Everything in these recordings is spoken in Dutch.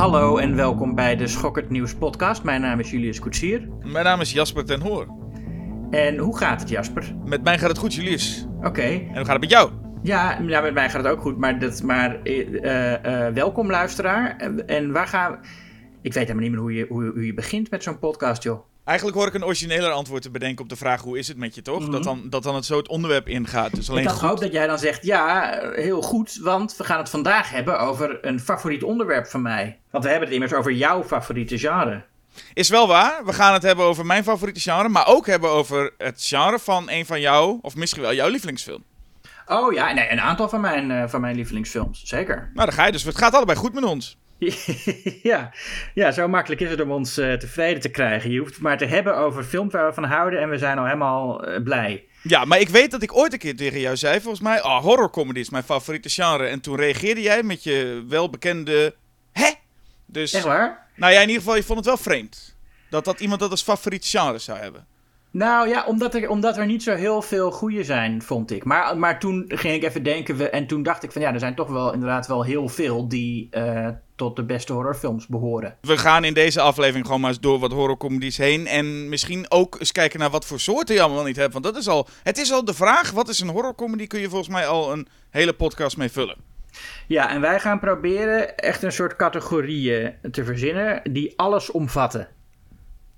Hallo en welkom bij de Schokkend Nieuws podcast. Mijn naam is Julius Koetsier. Mijn naam is Jasper ten Hoor. En hoe gaat het, Jasper? Met mij gaat het goed, Julius. Oké. En hoe gaat het met jou? Ja, met mij gaat het ook goed. Maar, dat, maar eh, eh, welkom, luisteraar. En, en waar gaan... Ik weet helemaal niet meer hoe je, hoe, hoe je begint met zo'n podcast, joh. Eigenlijk hoor ik een origineler antwoord te bedenken op de vraag hoe is het met je, toch? dat, dan, dat dan het zo het onderwerp ingaat. Dus alleen ik goed. gehoopt dat jij dan zegt, ja, heel goed, want we gaan het vandaag hebben over een favoriet onderwerp van mij. Want we hebben het immers over jouw favoriete genre. Is wel waar. We gaan het hebben over mijn favoriete genre, maar ook hebben over het genre van een van jou, of misschien wel jouw lievelingsfilm. Oh ja, nee, een aantal van mijn, uh, van mijn lievelingsfilms, zeker. Nou, daar ga je dus. Het gaat allebei goed met ons. ja. ja, zo makkelijk is het om ons uh, tevreden te krijgen. Je hoeft het maar te hebben over films waar we van houden en we zijn al helemaal uh, blij. Ja, maar ik weet dat ik ooit een keer tegen jou zei, volgens mij, oh, horrorcomedy is mijn favoriete genre. En toen reageerde jij met je welbekende, hè? Dus, Echt waar? Nou ja, in ieder geval, je vond het wel vreemd. Dat dat iemand dat als favoriet genre zou hebben. Nou ja, omdat er, omdat er niet zo heel veel goede zijn, vond ik. Maar, maar toen ging ik even denken en toen dacht ik van ja, er zijn toch wel inderdaad wel heel veel die uh, tot de beste horrorfilms behoren. We gaan in deze aflevering gewoon maar eens door wat horrorcomedies heen en misschien ook eens kijken naar wat voor soorten je allemaal niet hebt. Want dat is al, het is al de vraag, wat is een horrorcomedy, kun je volgens mij al een hele podcast mee vullen. Ja, en wij gaan proberen echt een soort categorieën te verzinnen die alles omvatten.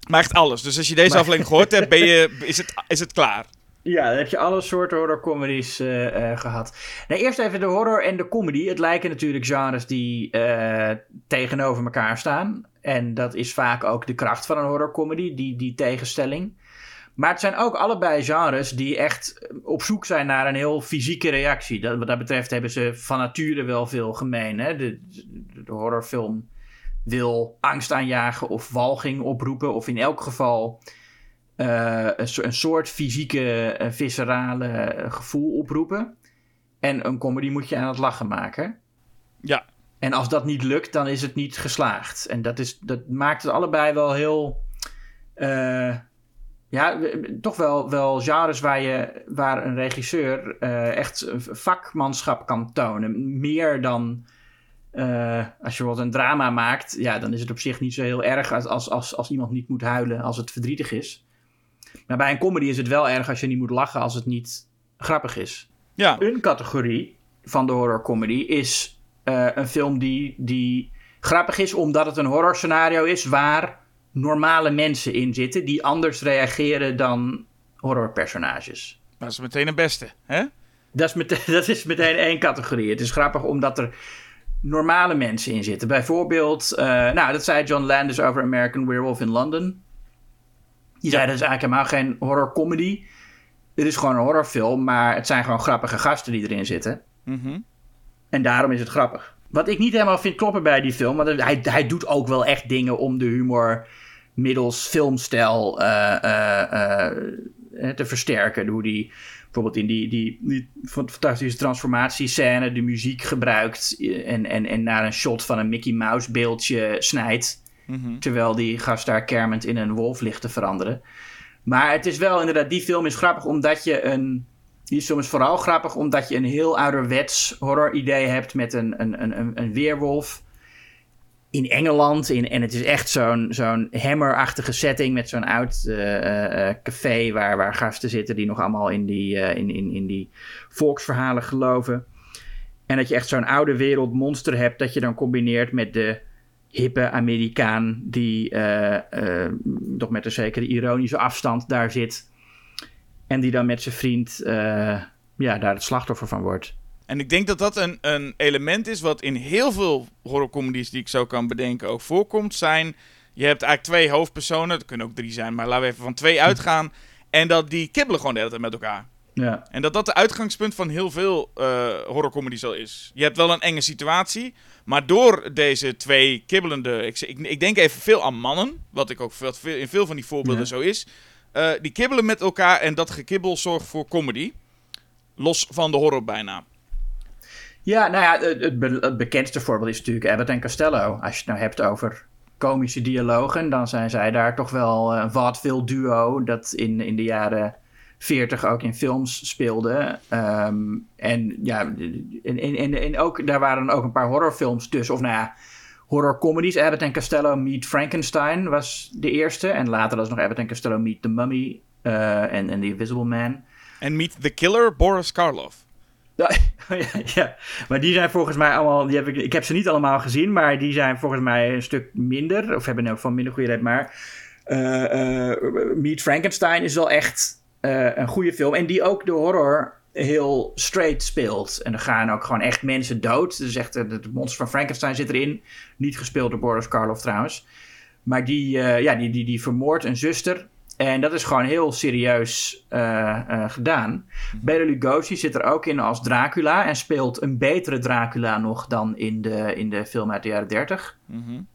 Maar echt alles. Dus als je deze maar... aflevering gehoord hebt, ben je, is, het, is het klaar. Ja, dan heb je alle soorten horrorcomedies uh, uh, gehad. Nou, eerst even de horror en de comedy. Het lijken natuurlijk genres die uh, tegenover elkaar staan. En dat is vaak ook de kracht van een horrorcomedy, die, die tegenstelling. Maar het zijn ook allebei genres die echt op zoek zijn naar een heel fysieke reactie. Dat, wat dat betreft hebben ze van nature wel veel gemeen. Hè? De, de, de horrorfilm wil angst aanjagen of walging oproepen. Of in elk geval uh, een, een, soort fysieke, uh, viscerale gevoel oproepen. En een comedy moet je aan het lachen maken. Ja. En als dat niet lukt, dan is het niet geslaagd. En dat, is, dat maakt het allebei wel heel. Ja, toch wel, wel genres waar, je, waar een regisseur echt vakmanschap kan tonen. Meer dan uh, als je wat een drama maakt, ja, dan is het op zich niet zo heel erg als, als, als, als iemand niet moet huilen als het verdrietig is. Maar bij een comedy is het wel erg als je niet moet lachen als het niet grappig is. Ja. Een categorie van de horrorcomedy is uh, een film die, die grappig is omdat het een horrorscenario is waar normale mensen in zitten die anders reageren dan horrorpersonages. Dat is meteen een beste, hè? Dat is, meteen, dat is meteen één categorie. Het is grappig omdat er normale mensen in zitten. Bijvoorbeeld, uh, nou, dat zei John Landis over American Werewolf in London. Die zei dat is eigenlijk helemaal geen horror comedy. Het is gewoon een horrorfilm, maar het zijn gewoon grappige gasten die erin zitten. Mm -hmm. En daarom is het grappig. Wat ik niet helemaal vind kloppen bij die film, want hij, hij doet ook wel echt dingen om de humor middels filmstijl uh, uh, te versterken. Hoe die bijvoorbeeld in die, die, die fantastische transformatiescène de muziek gebruikt en, en, en naar een shot van een Mickey Mouse beeldje snijdt. Mm -hmm. Terwijl die gast daar kermend in een wolf ligt te veranderen. Maar het is wel inderdaad, die film is grappig omdat je een. Die is vooral grappig omdat je een heel ouderwets horror idee hebt met een, een, een, een weerwolf in Engeland. In, en het is echt zo'n zo'n hammerachtige setting met zo'n oud uh, uh, café waar, waar gasten zitten die nog allemaal in die, uh, in, in, in die volksverhalen geloven. En dat je echt zo'n oude wereldmonster hebt dat je dan combineert met de hippe Amerikaan die toch met een zekere ironische afstand daar zit. En die dan met zijn vriend ja, daar het slachtoffer van wordt. En ik denk dat dat een, een element is wat in heel veel horrorcomedies die ik zo kan bedenken ook voorkomt. Zijn, je hebt eigenlijk twee hoofdpersonen, er kunnen ook drie zijn, maar laten we even van twee uitgaan. En dat die kibbelen gewoon de hele tijd met elkaar. Ja. En dat dat de uitgangspunt van heel veel uh, horrorcomedies al is. Je hebt wel een enge situatie, maar door deze twee kibbelende... Ik, ik, ik denk even veel aan mannen, wat, ik ook, wat veel, in veel van die voorbeelden ja. zo is. Uh, die kibbelen met elkaar en dat gekibbel zorgt voor comedy. Los van de horror bijna. Ja, nou ja, het, bekendste voorbeeld is natuurlijk Abbott en Costello. Als je het nou hebt over komische dialogen, dan zijn zij daar toch wel een vaudeville duo dat in, in de jaren 40 ook in films speelde. Um, en ja, en, en, en ook, daar waren ook een paar horrorfilms tussen. Of nou ja, horror comedies. Abbott en Costello Meet Frankenstein was de eerste. En later was nog Abbott en Costello Meet the Mummy en, en The Invisible Man. En Meet the Killer Boris Karloff. ja, ja, maar die zijn volgens mij allemaal. Die heb ik, ik heb ze niet allemaal gezien, maar die zijn volgens mij een stuk minder. Of hebben ook van minder goede reden. Maar uh, uh, Meet Frankenstein is wel echt een goede film. En die ook de horror heel straight speelt. En er gaan ook gewoon echt mensen dood. Dus echt, het monster van Frankenstein zit erin. Niet gespeeld door Boris Karloff trouwens. Maar die, ja, die, die, die vermoordt een zuster. En dat is gewoon heel serieus uh, uh, gedaan. Bela Lugosi zit er ook in als Dracula. En speelt een betere Dracula nog dan in de, in de film uit de jaren 30. Mm -hmm.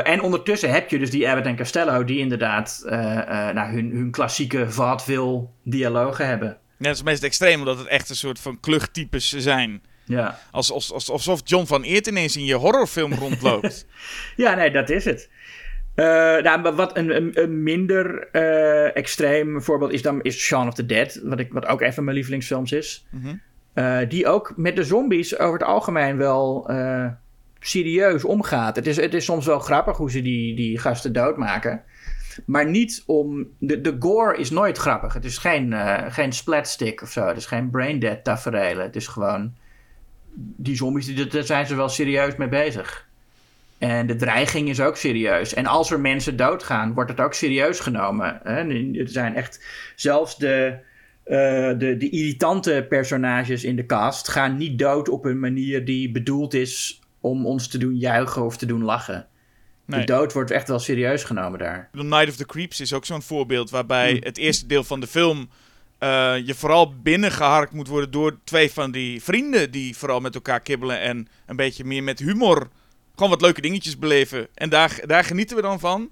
en ondertussen heb je dus die Abbott en Costello... die inderdaad nou, hun, hun klassieke vaudeville dialogen hebben. Ja, dat is het meest extreem, omdat het echt een soort van kluchttypes zijn. Ja. Als, als, alsof John van Eert ineens in je horrorfilm rondloopt. ja, nee, dat is het. Uh, nou, wat een, een, een minder uh, extreem voorbeeld is dan is Shaun of the Dead, wat, ik, wat ook even mijn lievelingsfilms is. Mm -hmm. uh, die ook met de zombies over het algemeen wel serieus omgaat. Het is, het is soms wel grappig hoe ze die, die gasten doodmaken. Maar niet om. De, de gore is nooit grappig. Het is geen, geen splatstick of zo. Het is geen braindead tafereelen. Het is gewoon. Die zombies, daar zijn ze wel serieus mee bezig. En de dreiging is ook serieus. En als er mensen doodgaan, wordt het ook serieus genomen. Hè? Er zijn echt. Zelfs de. Uh, de, de irritante personages in de cast gaan niet dood op een manier die bedoeld is om ons te doen juichen of te doen lachen. Nee. De dood wordt echt wel serieus genomen daar. The Night of the Creeps is ook zo'n voorbeeld waarbij mm. het eerste deel van de film uh, je vooral binnengeharkt moet worden door twee van die vrienden die vooral met elkaar kibbelen en een beetje meer met humor gewoon wat leuke dingetjes beleven. En daar, daar genieten we dan van.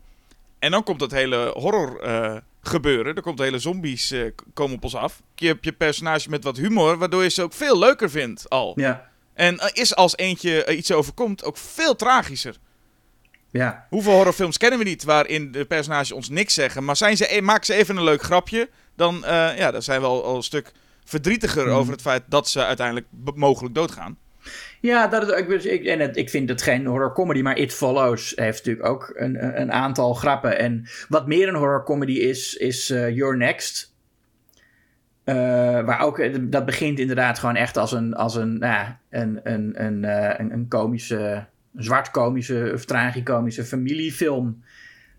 En dan komt dat hele horror uh, gebeuren. Er komt hele zombies uh, komen op ons af. Je hebt je personage met wat humor, waardoor je ze ook veel leuker vindt al. Ja. En is als eentje iets overkomt ook veel tragischer. Ja. Hoeveel horrorfilms kennen we niet waarin de personages ons niks zeggen, maar zijn ze, maken ze even een leuk grapje, dan, ja, dan zijn we al, al een stuk verdrietiger mm. over het feit dat ze uiteindelijk mogelijk doodgaan. Ja, dat is, ik, ik, en het, ik vind het geen horror comedy, maar It Follows heeft natuurlijk ook een, een aantal grappen. En wat meer een horror comedy is, is uh, Your Next. Uh, waar ook, dat begint inderdaad gewoon echt als een, als een, nou, een, een, een, een, een komische zwart-komische of tragicomische familiefilm.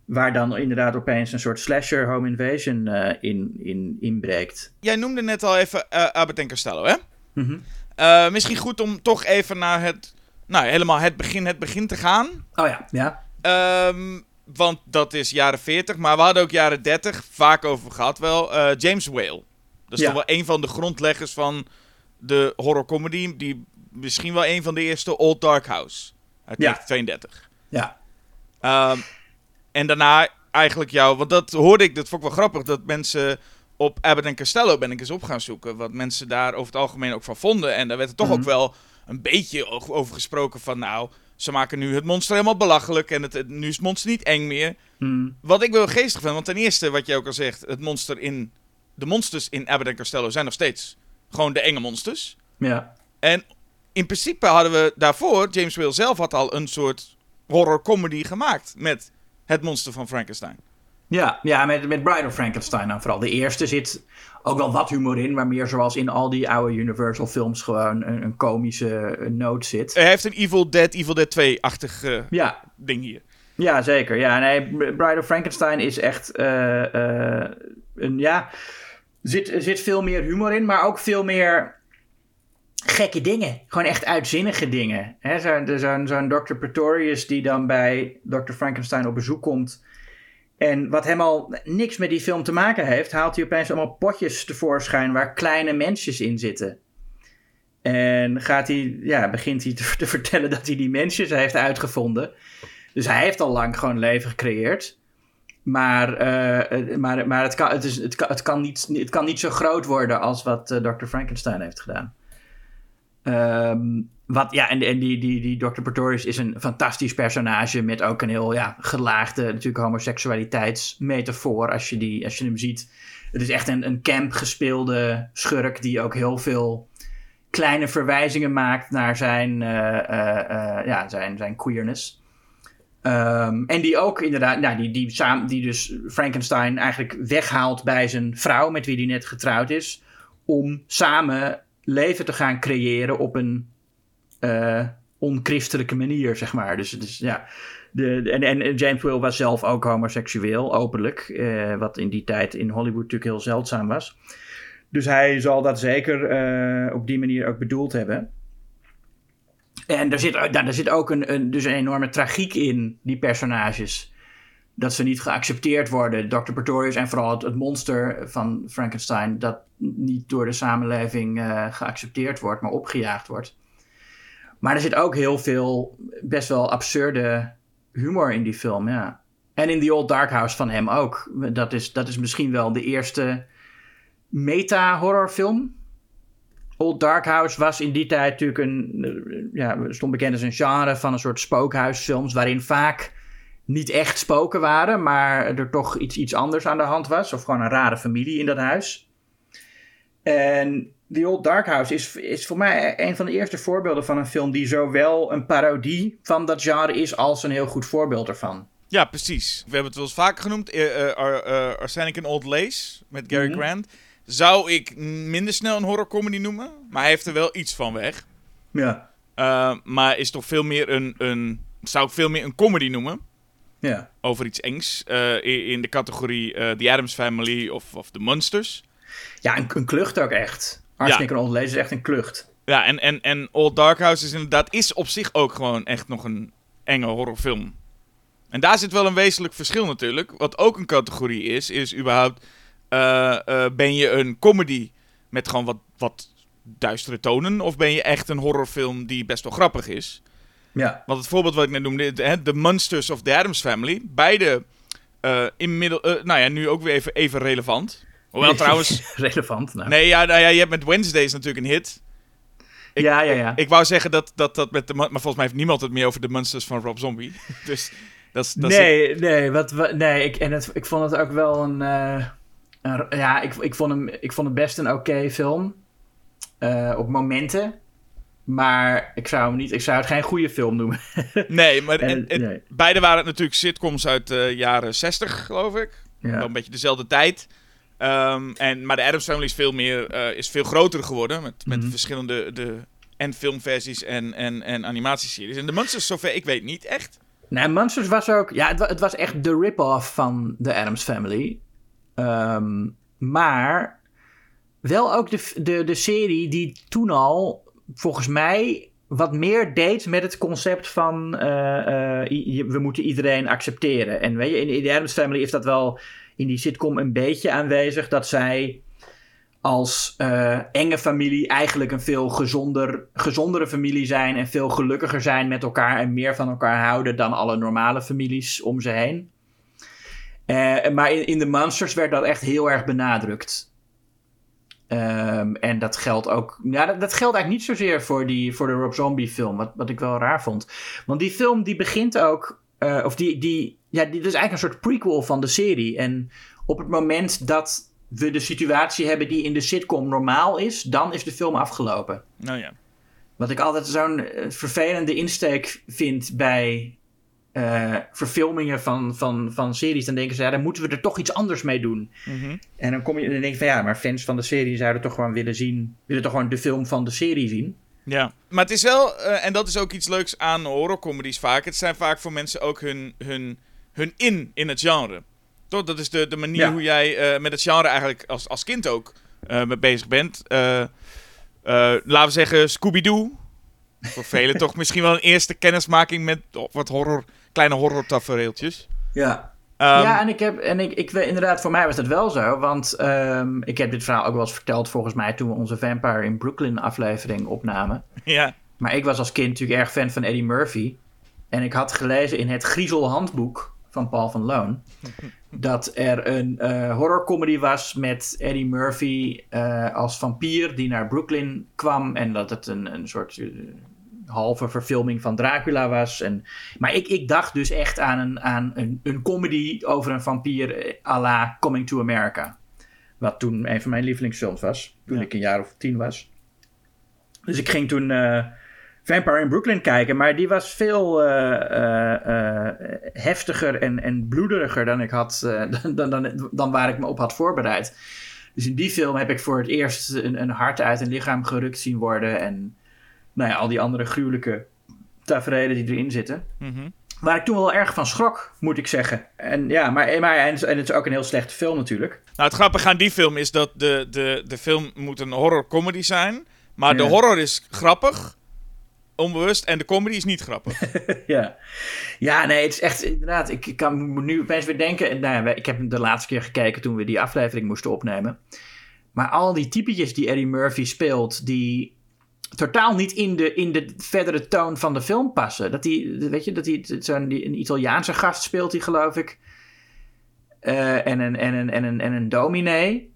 Waar dan inderdaad opeens een soort slasher home invasion uh, in, in inbreekt. Jij noemde net al even uh, Abbott en Costello, hè? Mm -hmm. Uh, misschien goed om toch even naar het, nou helemaal het begin, het begin te gaan. Oh ja, ja. Um, want dat is jaren 40, maar we hadden ook jaren 30, vaak over gehad wel. James Whale. Dat is ja. toch wel een van de grondleggers van de horrorcomedy. Die misschien wel een van de eerste Old Dark House. Uit Ja. 1932. Ja. Um, en daarna eigenlijk jou, want dat hoorde ik, dat vond ik wel grappig, dat mensen op Abbott en Costello ben ik eens op gaan zoeken. Wat mensen daar over het algemeen ook van vonden. En daar werd er toch Mhm. ook wel een beetje over gesproken van, nou, ze maken nu het monster helemaal belachelijk en het, het- nu is het monster niet eng meer. Mm. Wat ik wel geestig vind, want ten eerste, wat je ook al zegt, het monster in, de monsters in Abbott en Costello zijn nog steeds gewoon de enge monsters. Ja. En in principe hadden we daarvoor, James Whale zelf had al een soort horror comedy gemaakt met het monster van Frankenstein. Ja, ja met, met Bride of Frankenstein dan vooral. De eerste zit ook wel wat humor in, maar meer zoals in al die oude Universal films gewoon een, een komische noot zit. Hij heeft een Evil Dead, Evil Dead 2-achtig eh, Ja, ding hier. ja zeker. Ja, nee, Bride of Frankenstein is echt eh, een, ja, zit, er zit veel meer humor in, maar ook veel meer gekke dingen. Gewoon echt uitzinnige dingen. Zo'n zo'n zo'n Dr. Pretorius die dan bij Dr. Frankenstein op bezoek komt. En wat helemaal niks met die film te maken heeft, haalt hij opeens allemaal potjes tevoorschijn waar kleine mensjes in zitten. En gaat hij, ja, begint hij te, te vertellen dat hij die mensjes heeft uitgevonden. Dus hij heeft al lang gewoon leven gecreëerd. Maar, eh, eh, maar, maar het, kan, het, is, het, kan, het, kan niet, het kan niet zo groot worden als wat eh, Dr. Frankenstein heeft gedaan. Ehm, wat, ja, en, en die, die, die Dr. Pretorius is een fantastisch personage met ook een heel ja, gelaagde natuurlijk homoseksualiteitsmetafoor als je, die, als je hem ziet. Het is echt een, een camp gespeelde schurk die ook heel veel kleine verwijzingen maakt naar zijn, eh, eh, eh, ja, zijn, zijn queerness. Ehm, en die ook inderdaad, nou, die, die, samen, die dus Frankenstein eigenlijk weghaalt bij zijn vrouw, met wie hij net getrouwd is, om samen leven te gaan creëren op een uh, onchristelijke manier, zeg maar. Dus, ja. De, en, en James Will was zelf ook homoseksueel, openlijk. Uh, wat in die tijd in Hollywood natuurlijk heel zeldzaam was. Dus hij zal dat zeker uh, op die manier ook bedoeld hebben. En er zit, nou, daar zit ook een, een, dus een enorme tragiek in, die personages. Dat ze niet geaccepteerd worden. Dr. Pretorius en vooral het, monster van Frankenstein, dat niet door de samenleving geaccepteerd wordt, maar opgejaagd wordt. Maar er zit ook heel veel best wel absurde humor in die film, ja. En in The Old Dark House van hem ook. Dat is, dat is misschien wel de eerste meta-horrorfilm. Old Dark House was in die tijd natuurlijk een, ja, stond bekend als een genre van een soort spookhuisfilms, waarin vaak niet echt spoken waren, maar er toch iets, iets anders aan de hand was, of gewoon een rare familie in dat huis. En The Old Dark House is, is voor mij een van de eerste voorbeelden van een film die zowel een parodie van dat genre is als een heel goed voorbeeld ervan. Ja, precies. We hebben het wel eens vaker genoemd. Uh, uh, Arsenic and Old Lace met Gary mm Grant. Zou ik minder snel een horrorcomedy noemen. Maar hij heeft er wel iets van weg. Ja. Maar is toch veel meer een, een... Zou ik veel meer een comedy noemen. Ja. Over iets engs. in, in, de categorie The Addams Family of, of The Monsters. Ja, een, een klucht ook echt. Arsenic ja. and Old Lace is echt een klucht. Ja, en, en, en Old Dark House is inderdaad... Is op zich ook gewoon echt nog een enge horrorfilm. En daar zit wel een wezenlijk verschil natuurlijk. Wat ook een categorie is, is überhaupt... Uh, uh, ben je een comedy met gewoon wat, wat duistere tonen? Of ben je echt een horrorfilm die best wel grappig is? Ja. Want het voorbeeld wat ik net noemde, The Monsters of the Addams Family. Beide uh, inmiddels, nou ja, nu ook weer even, even relevant. Hoewel trouwens... relevant, nou. Nee, ja, nou ja, je hebt met Wednesdays natuurlijk een hit. Ik, ja, ja, ja. Ik, ik, wou zeggen dat dat, dat met de... Maar volgens mij heeft niemand het meer over de Monsters van Rob Zombie. dus dat is... Dat nee, nee, wat, wat, nee, ik, en het, ik vond het ook wel een... Uh, een ja, ik, ik, vond hem, ik vond het best een oké okay film. Uh, op momenten. Maar ik zou, hem niet, ik zou het geen goede film noemen. nee, maar en, en, nee. beide waren natuurlijk sitcoms uit de jaren 60, geloof ik. Ja. Wel een beetje dezelfde tijd. Um, en, maar de Adams Family is veel, meer, uh, is veel groter geworden. Met, met mm -hmm. verschillende de, en filmversies en, en, en animatieseries. En de Monsters, zover ik weet, niet echt. Nee, Monsters was ook... Ja, het, het was echt de rip-off van de Adams Family. Um, maar wel ook de, de, de serie die toen al, volgens mij, wat meer deed met het concept van... Uh, uh, we moeten iedereen accepteren. En weet je, in, in de Adams Family is dat wel in die sitcom een beetje aanwezig dat zij als uh, enge familie eigenlijk een veel gezonder, gezondere familie zijn en veel gelukkiger zijn met elkaar en meer van elkaar houden dan alle normale families om ze heen. Uh, maar in, de Monsters werd dat echt heel erg benadrukt. Um, en dat geldt ook. Ja, dat, dat, geldt eigenlijk niet zozeer voor, die, voor de Rob Zombie film, wat, wat ik wel raar vond. Want die film die begint ook. Uh, of die, die, ja, dit is eigenlijk een soort prequel van de serie. En op het moment dat we de situatie hebben die in de sitcom normaal is, dan is de film afgelopen. Nou ja. Wat ik altijd zo'n vervelende insteek vind bij uh, verfilmingen van, van, van series, dan denken ze, ja, dan moeten we er toch iets anders mee doen. Mm -hmm. En dan kom je en dan denk je van ja, maar fans van de serie zouden toch gewoon willen zien, willen toch gewoon de film van de serie zien. Ja, maar het is wel, uh, en dat is ook iets leuks aan horrorcomedies vaak. Het zijn vaak voor mensen ook hun, hun, hun in in het genre. Toch? Dat is de, de manier ja. hoe jij uh, met het genre eigenlijk als, als kind ook mee bezig bent. laten we zeggen Scooby-Doo. Voor velen toch misschien wel een eerste kennismaking met oh, wat horror kleine horror tafereeltjes. Ja. Um, ja, en ik heb, en ik, ik weet inderdaad, voor mij was dat wel zo. Want um, ik heb dit verhaal ook wel eens verteld, volgens mij, toen we onze Vampire in Brooklyn aflevering opnamen. Ja. Maar ik was als kind natuurlijk erg fan van Eddie Murphy. En ik had gelezen in het Griezelhandboek van Paul van Loon. dat er een uh, horrorcomedy was met Eddie Murphy uh, als vampier die naar Brooklyn kwam. En dat het een, een soort uh, halve verfilming van Dracula was. En, maar ik, ik dacht dus echt aan, een, aan een, een comedy over een vampier à la Coming to America. Wat toen een van mijn lievelingsfilms was. Toen ja. ik een jaar of tien was. Dus ik ging toen uh, Vampire in Brooklyn kijken, maar die was veel uh, heftiger en, en bloederiger dan ik had, dan, dan, dan waar ik me op had voorbereid. Dus in die film heb ik voor het eerst een, een hart uit een lichaam gerukt zien worden. En nou ja, al die andere gruwelijke tafereelen die erin zitten. Mhm. Waar ik toen wel erg van schrok, moet ik zeggen. En ja, maar, maar en, en het is ook een heel slechte film natuurlijk. Nou, het grappige aan die film is dat de, de, de film moet een horror comedy zijn. Maar de horror is grappig, onbewust, en de comedy is niet grappig. ja. ja, nee, het is echt inderdaad. Ik, ik kan nu opeens weer denken. en, Nou ja, ik heb hem de laatste keer gekeken toen we die aflevering moesten opnemen. Maar al die typetjes die Eddie Murphy speelt, die totaal niet in de, in de verdere toon van de film passen. Dat hij, weet je, dat hij zo'n die- een Italiaanse gast speelt, die geloof ik. Eh, en, een, en, een, en, een, en een dominee.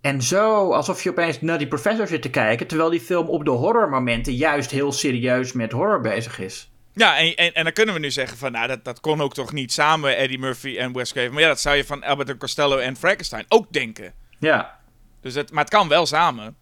En zo, alsof je opeens naar die professor zit te kijken, terwijl die film op de horrormomenten juist heel serieus met horror bezig is. ja, en, en, en dan kunnen we nu zeggen van, nou, dat, dat kon ook toch niet samen, Eddie Murphy en Wes Craven. Maar ja, dat zou je van Albert en Costello en Frankenstein ook denken. Ja. Dus het, maar het kan wel samen.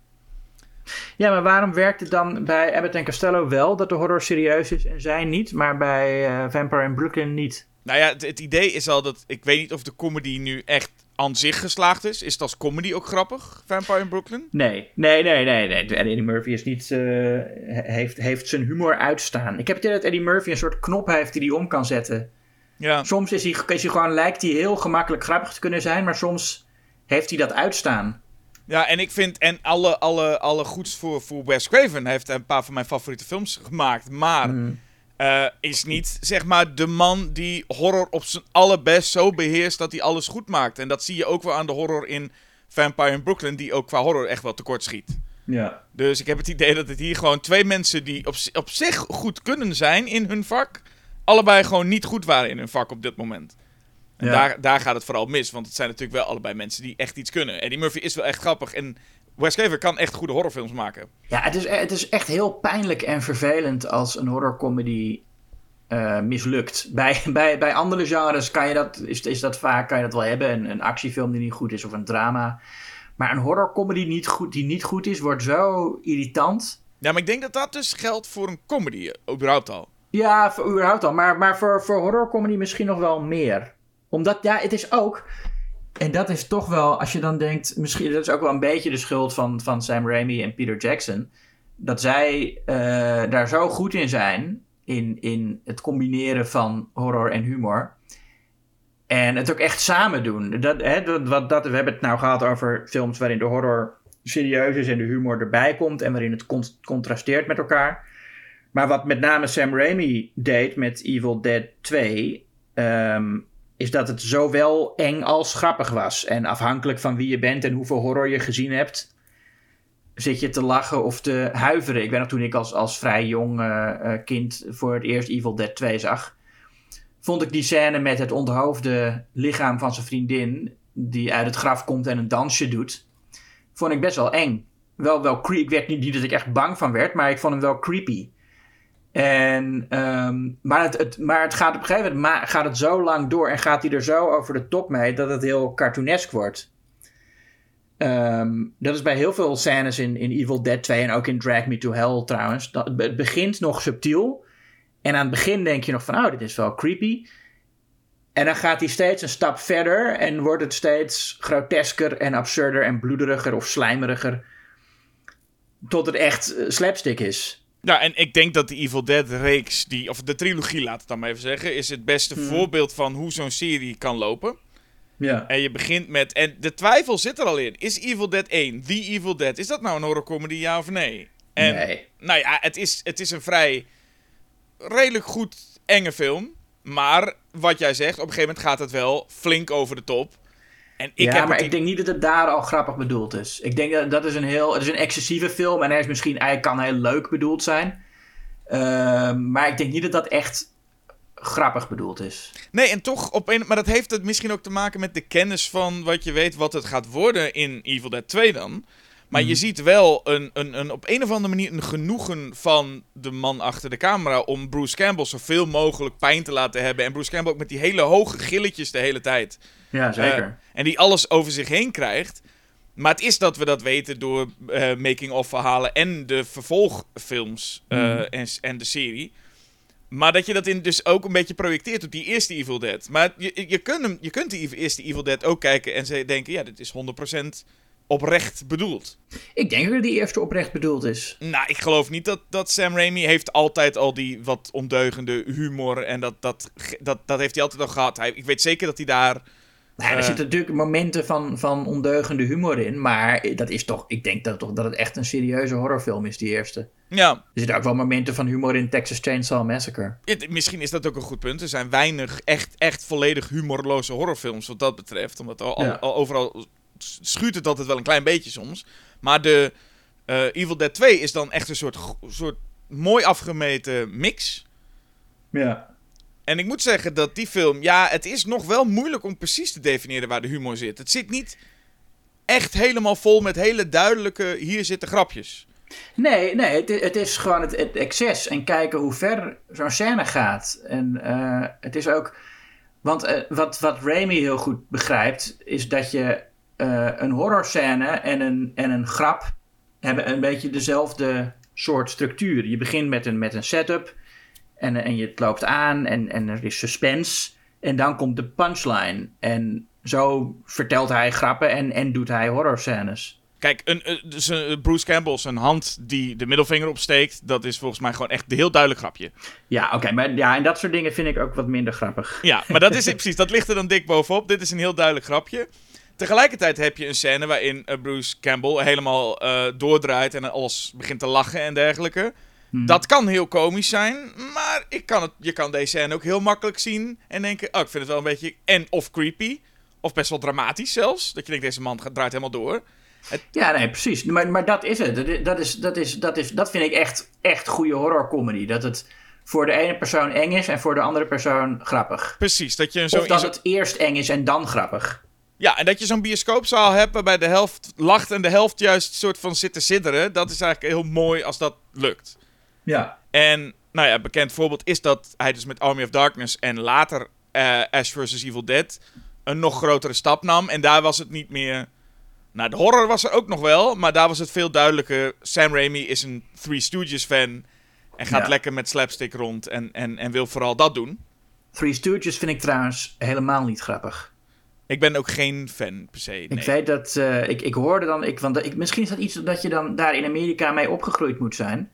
Ja, maar waarom werkt het dan bij Abbott en Costello wel dat de horror serieus is en zij niet, maar bij eh, Vampire in Brooklyn niet? Nou ja, het, het idee is al dat, ik weet niet of de comedy nu echt aan zich geslaagd is. Is het als comedy ook grappig, Vampire in Brooklyn? Nee, nee, nee, nee. nee. Eddie Murphy is niet, eh, heeft, heeft zijn humor uitstaan. Ik heb het idee dat Eddie Murphy een soort knop heeft die hij om kan zetten. Ja. Soms is hij, is hij gewoon, lijkt hij heel gemakkelijk grappig te kunnen zijn, maar soms heeft hij dat uitstaan. Ja, en ik vind, en alle, alle, alle goeds voor, voor Wes Craven. Heeft een paar van mijn favoriete films gemaakt. Maar Mm. eh, is niet, zeg maar, de man die horror op zijn allerbest zo beheerst dat hij alles goed maakt. En dat zie je ook wel aan de horror in Vampire in Brooklyn, die ook qua horror echt wel tekort schiet. Ja. Dus ik heb het idee dat het hier gewoon twee mensen die op, op zich goed kunnen zijn in hun vak, allebei gewoon niet goed waren in hun vak op dit moment. En Ja. daar, daar gaat het vooral mis, want het zijn natuurlijk wel allebei mensen die echt iets kunnen. Eddie Murphy is wel echt grappig en Wes Craven kan echt goede horrorfilms maken. Ja, het is, het is echt heel pijnlijk en vervelend als een horrorcomedy eh mislukt. Bij, bij, bij andere genres kan je dat, is, is dat vaak kan je dat wel hebben. Een, een actiefilm die niet goed is of een drama. Maar een horrorcomedy niet goed, die niet goed is, wordt zo irritant. Ja, maar ik denk dat dat dus geldt voor een comedy, eh, überhaupt al. Ja, voor, überhaupt al. Maar, maar voor, voor horrorcomedy misschien nog wel meer. Omdat, ja, het is ook... En dat is toch wel, als je dan denkt... Misschien, dat is ook wel een beetje de schuld van, van Sam Raimi en Peter Jackson. Dat zij eh, daar zo goed in zijn... In, in het combineren van horror en humor. En het ook echt samen doen. Dat, hè, dat, we hebben het nou gehad over films waarin de horror serieus is... en de humor erbij komt... en waarin het con- contrasteert met elkaar... Maar wat met name Sam Raimi deed met Evil Dead 2, ehm, is dat het zowel eng als grappig was. En afhankelijk van wie je bent en hoeveel horror je gezien hebt, zit je te lachen of te huiveren. Ik weet nog toen ik als, als vrij jong eh, eh, kind voor het eerst Evil Dead 2 zag, vond ik die scène met het onthoofde lichaam van zijn vriendin, die uit het graf komt en een dansje doet, vond ik best wel eng. Wel, wel creepy. Ik werd niet, niet dat ik echt bang van werd, maar ik vond hem wel creepy. En, ehm, maar, het, maar het gaat op een gegeven moment gaat het zo lang door en gaat hij er zo over de top mee dat het heel cartoonesk wordt. Ehm, dat is bij heel veel scènes in, in Evil Dead 2 en ook in Drag Me to Hell trouwens. Dat, het begint nog subtiel. En aan het begin denk je nog van, oh, dit is wel creepy. En dan gaat hij steeds een stap verder en wordt het steeds grotesker en absurder en bloederiger of slijmeriger. Tot het echt eh, slapstick is. Ja, en ik denk dat de Evil Dead reeks, die, of de trilogie laat het dan maar even zeggen, is het beste voorbeeld van hoe zo'n serie kan lopen. Ja. En je begint met, en de twijfel zit er al in. Is Evil Dead 1, The Evil Dead, is dat nou een horrorcomedy, ja of nee? En, nee. Nou ja, het is, het is een vrij redelijk goed enge film. Maar wat jij zegt, op een gegeven moment gaat het wel flink over de top. En ik ja, heb maar ik denk niet dat het daar al grappig bedoeld is. Ik denk dat dat is een heel, het is een excessieve film en hij is misschien, hij kan heel leuk bedoeld zijn. Ehm, maar ik denk niet dat dat echt grappig bedoeld is. Nee, en toch op een. Maar dat heeft het misschien ook te maken met de kennis van wat je weet wat het gaat worden in Evil Dead 2 dan. Maar je ziet wel een, een, een, op een of andere manier een genoegen van de man achter de camera om Bruce Campbell zoveel mogelijk pijn te laten hebben. En Bruce Campbell ook met die hele hoge gilletjes de hele tijd. Ja, zeker. Eh, en die alles over zich heen krijgt. Maar het is dat we dat weten door eh, making-of verhalen en de vervolgfilms eh, Mhm. en, en de serie. Maar dat je dat in dus ook een beetje projecteert op die eerste Evil Dead. Maar je, je, kunt, hem, je kunt die eerste Evil Dead ook kijken en ze denken, ja, dit is 100% oprecht bedoeld. Ik denk dat die eerste oprecht bedoeld is. Nou, ik geloof niet dat, dat Sam Raimi heeft altijd al die wat ondeugende humor. En dat, dat, dat, dat heeft hij altijd al gehad. Hij, ik weet zeker dat hij daar... Nou, er Eh. zitten natuurlijk momenten van, van ondeugende humor in. Maar dat is toch, ik denk dat, toch dat het echt een serieuze horrorfilm is, die eerste. Ja, Er zitten ook wel momenten van humor in Texas Chainsaw Massacre. het- misschien is dat ook een goed punt. Er zijn weinig echt, echt volledig humorloze horrorfilms wat dat betreft. Omdat al, al- Ja. al overal schuurt het altijd wel een klein beetje soms. Maar de eh, Evil Dead 2 is dan echt een soort, soort mooi afgemeten mix. Ja. En ik moet zeggen dat die film, ja, het is nog wel moeilijk om precies te definiëren waar de humor zit. Het zit niet echt helemaal vol met hele duidelijke, hier zitten grapjes. Nee, nee het, het is gewoon het, het excess en kijken hoe ver zo'n scène gaat. En eh, het is ook. Want eh, wat, wat Raimi heel goed begrijpt, is dat je eh, een horrorscène en een, en een grap hebben een beetje dezelfde soort structuur. Je begint met een, met een setup en, en je loopt aan en, en er is suspense. En dan komt de punchline. En zo vertelt hij grappen en, en doet hij horrorscènes. Kijk, een, eh, dus, eh, Bruce Campbell, zijn hand die de middelvinger opsteekt, dat is volgens mij gewoon echt een heel duidelijk grapje. Ja, oké, maar ja, en dat soort dingen vind ik ook wat minder grappig. Ja, maar dat is precies, dat ligt er dan dik bovenop. Dit is een heel duidelijk grapje. Tegelijkertijd heb je een scène waarin eh, Bruce Campbell helemaal eh, doordraait en alles begint te lachen en dergelijke. Hmm. Dat kan heel komisch zijn, maar ik kan het, je kan deze scène ook heel makkelijk zien en denken, oh, ik vind het wel een beetje en of creepy, of best wel dramatisch zelfs. Dat je denkt, deze man draait helemaal door. Ja, nee, precies. Maar, maar dat is het. Dat is, dat, is, dat, is, dat, is, dat vind ik echt, echt goede horrorcomedy. Dat het voor de ene persoon eng is en voor de andere persoon grappig. Precies, dat je zo, Of dat zo- het eerst eng is en dan grappig. Ja, en dat je zo'n bioscoopzaal hebt waarbij de helft lacht en de helft juist soort van zit te sidderen. Dat is eigenlijk heel mooi als dat lukt. Ja. En, nou ja, bekend voorbeeld is dat hij dus met Army of Darkness en later eh, Ash vs. Evil Dead een nog grotere stap nam. En daar was het niet meer... Nou, de horror was er ook nog wel, maar daar was het veel duidelijker. Sam Raimi is een Three Stooges fan en gaat Ja. lekker met slapstick rond en, en, en wil vooral dat doen. Three Stooges vind ik trouwens helemaal niet grappig. Ik ben ook geen fan per se. Nee. Ik weet dat, eh, ik, ik hoorde dan, ik, want ik, misschien is dat iets dat je dan daar in Amerika mee opgegroeid moet zijn.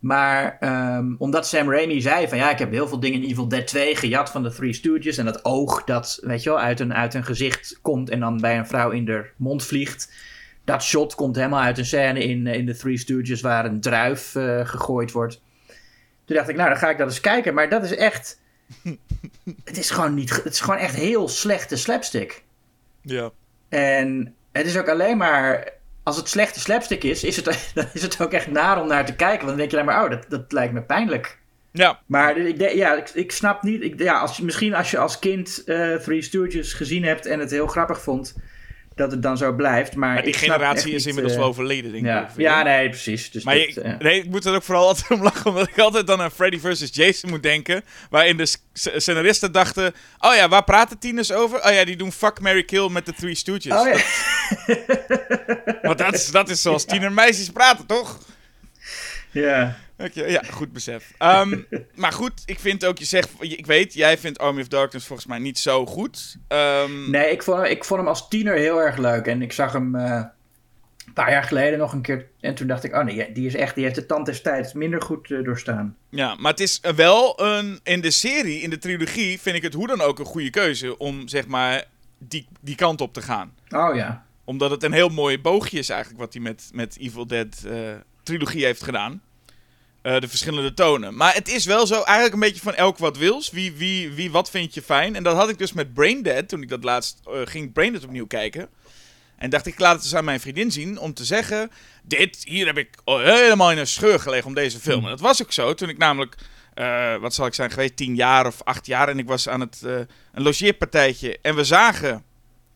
Maar ehm, omdat Sam Raimi zei van ja, ik heb heel veel dingen in Evil Dead 2 gejat van de Three Stooges. En dat oog dat, weet je wel, uit een, uit een gezicht komt en dan bij een vrouw in de mond vliegt. Dat shot komt helemaal uit een scène in, eh, in de Three Stooges waar een druif eh, gegooid wordt. Toen dacht ik, nou dan ga ik dat eens kijken. Maar dat is echt, het is gewoon niet, het is gewoon echt heel slechte slapstick. Ja. En het is ook alleen maar. Als het slechte slapstick is, is het, dan is het ook echt naar om naar te kijken. Want dan denk je alleen maar, oh, dat, dat lijkt me pijnlijk. Ja, Maar ik, ja, ik, ik snap niet. Ik, ja, als, misschien als je als kind eh, Three Stooges gezien hebt en het heel grappig vond, dat het dan zo blijft. Maar, maar die ik generatie is inmiddels eh, wel overleden, denk ik. Ja, ongeveer. ja, nee, precies. Dus Maar dit, je- eh, nee, ik moet er ook vooral altijd om lachen, omdat ik altijd dan aan Freddy vs. Jason moet denken. Waarin de scenaristen dachten: Oh ja, waar praten tieners over? Oh ja, die doen fuck, Mary kill met de Three Stooges. oh ja. Want dat is, dat is zoals tienermeisjes praten, toch? ja. Ja, goed besef. Ehm, maar goed, ik vind ook, je zegt, ik weet, jij vindt Army of Darkness volgens mij niet zo goed. Ehm, Nee, ik vond, ik vond hem als tiener heel erg leuk. En ik zag hem eh, een paar jaar geleden nog een keer. En toen dacht ik, oh nee, die, is echt, die heeft de tand des tijds minder goed eh, doorstaan. Ja, maar het is wel een. In de serie, in de trilogie, vind ik het hoe dan ook een goede keuze om zeg maar die, die kant op te gaan. Oh ja. Omdat het een heel mooi boogje is eigenlijk wat hij met, met Evil Dead eh, trilogie heeft gedaan. Eh, de verschillende tonen. Maar het is wel zo, eigenlijk een beetje van elk wat wils. Wie, wie, wie wat vind je fijn? En dat had ik dus met Braindead, toen ik dat laatst eh, ging Braindead opnieuw kijken. En dacht ik, laat het eens aan mijn vriendin zien om te zeggen... Dit, hier heb ik oh, helemaal in een scheur gelegen om deze film. En dat was ook zo, toen ik namelijk... eh, wat zal ik zijn geweest, tien jaar of acht jaar. En ik was aan het, een logeerpartijtje. En we zagen,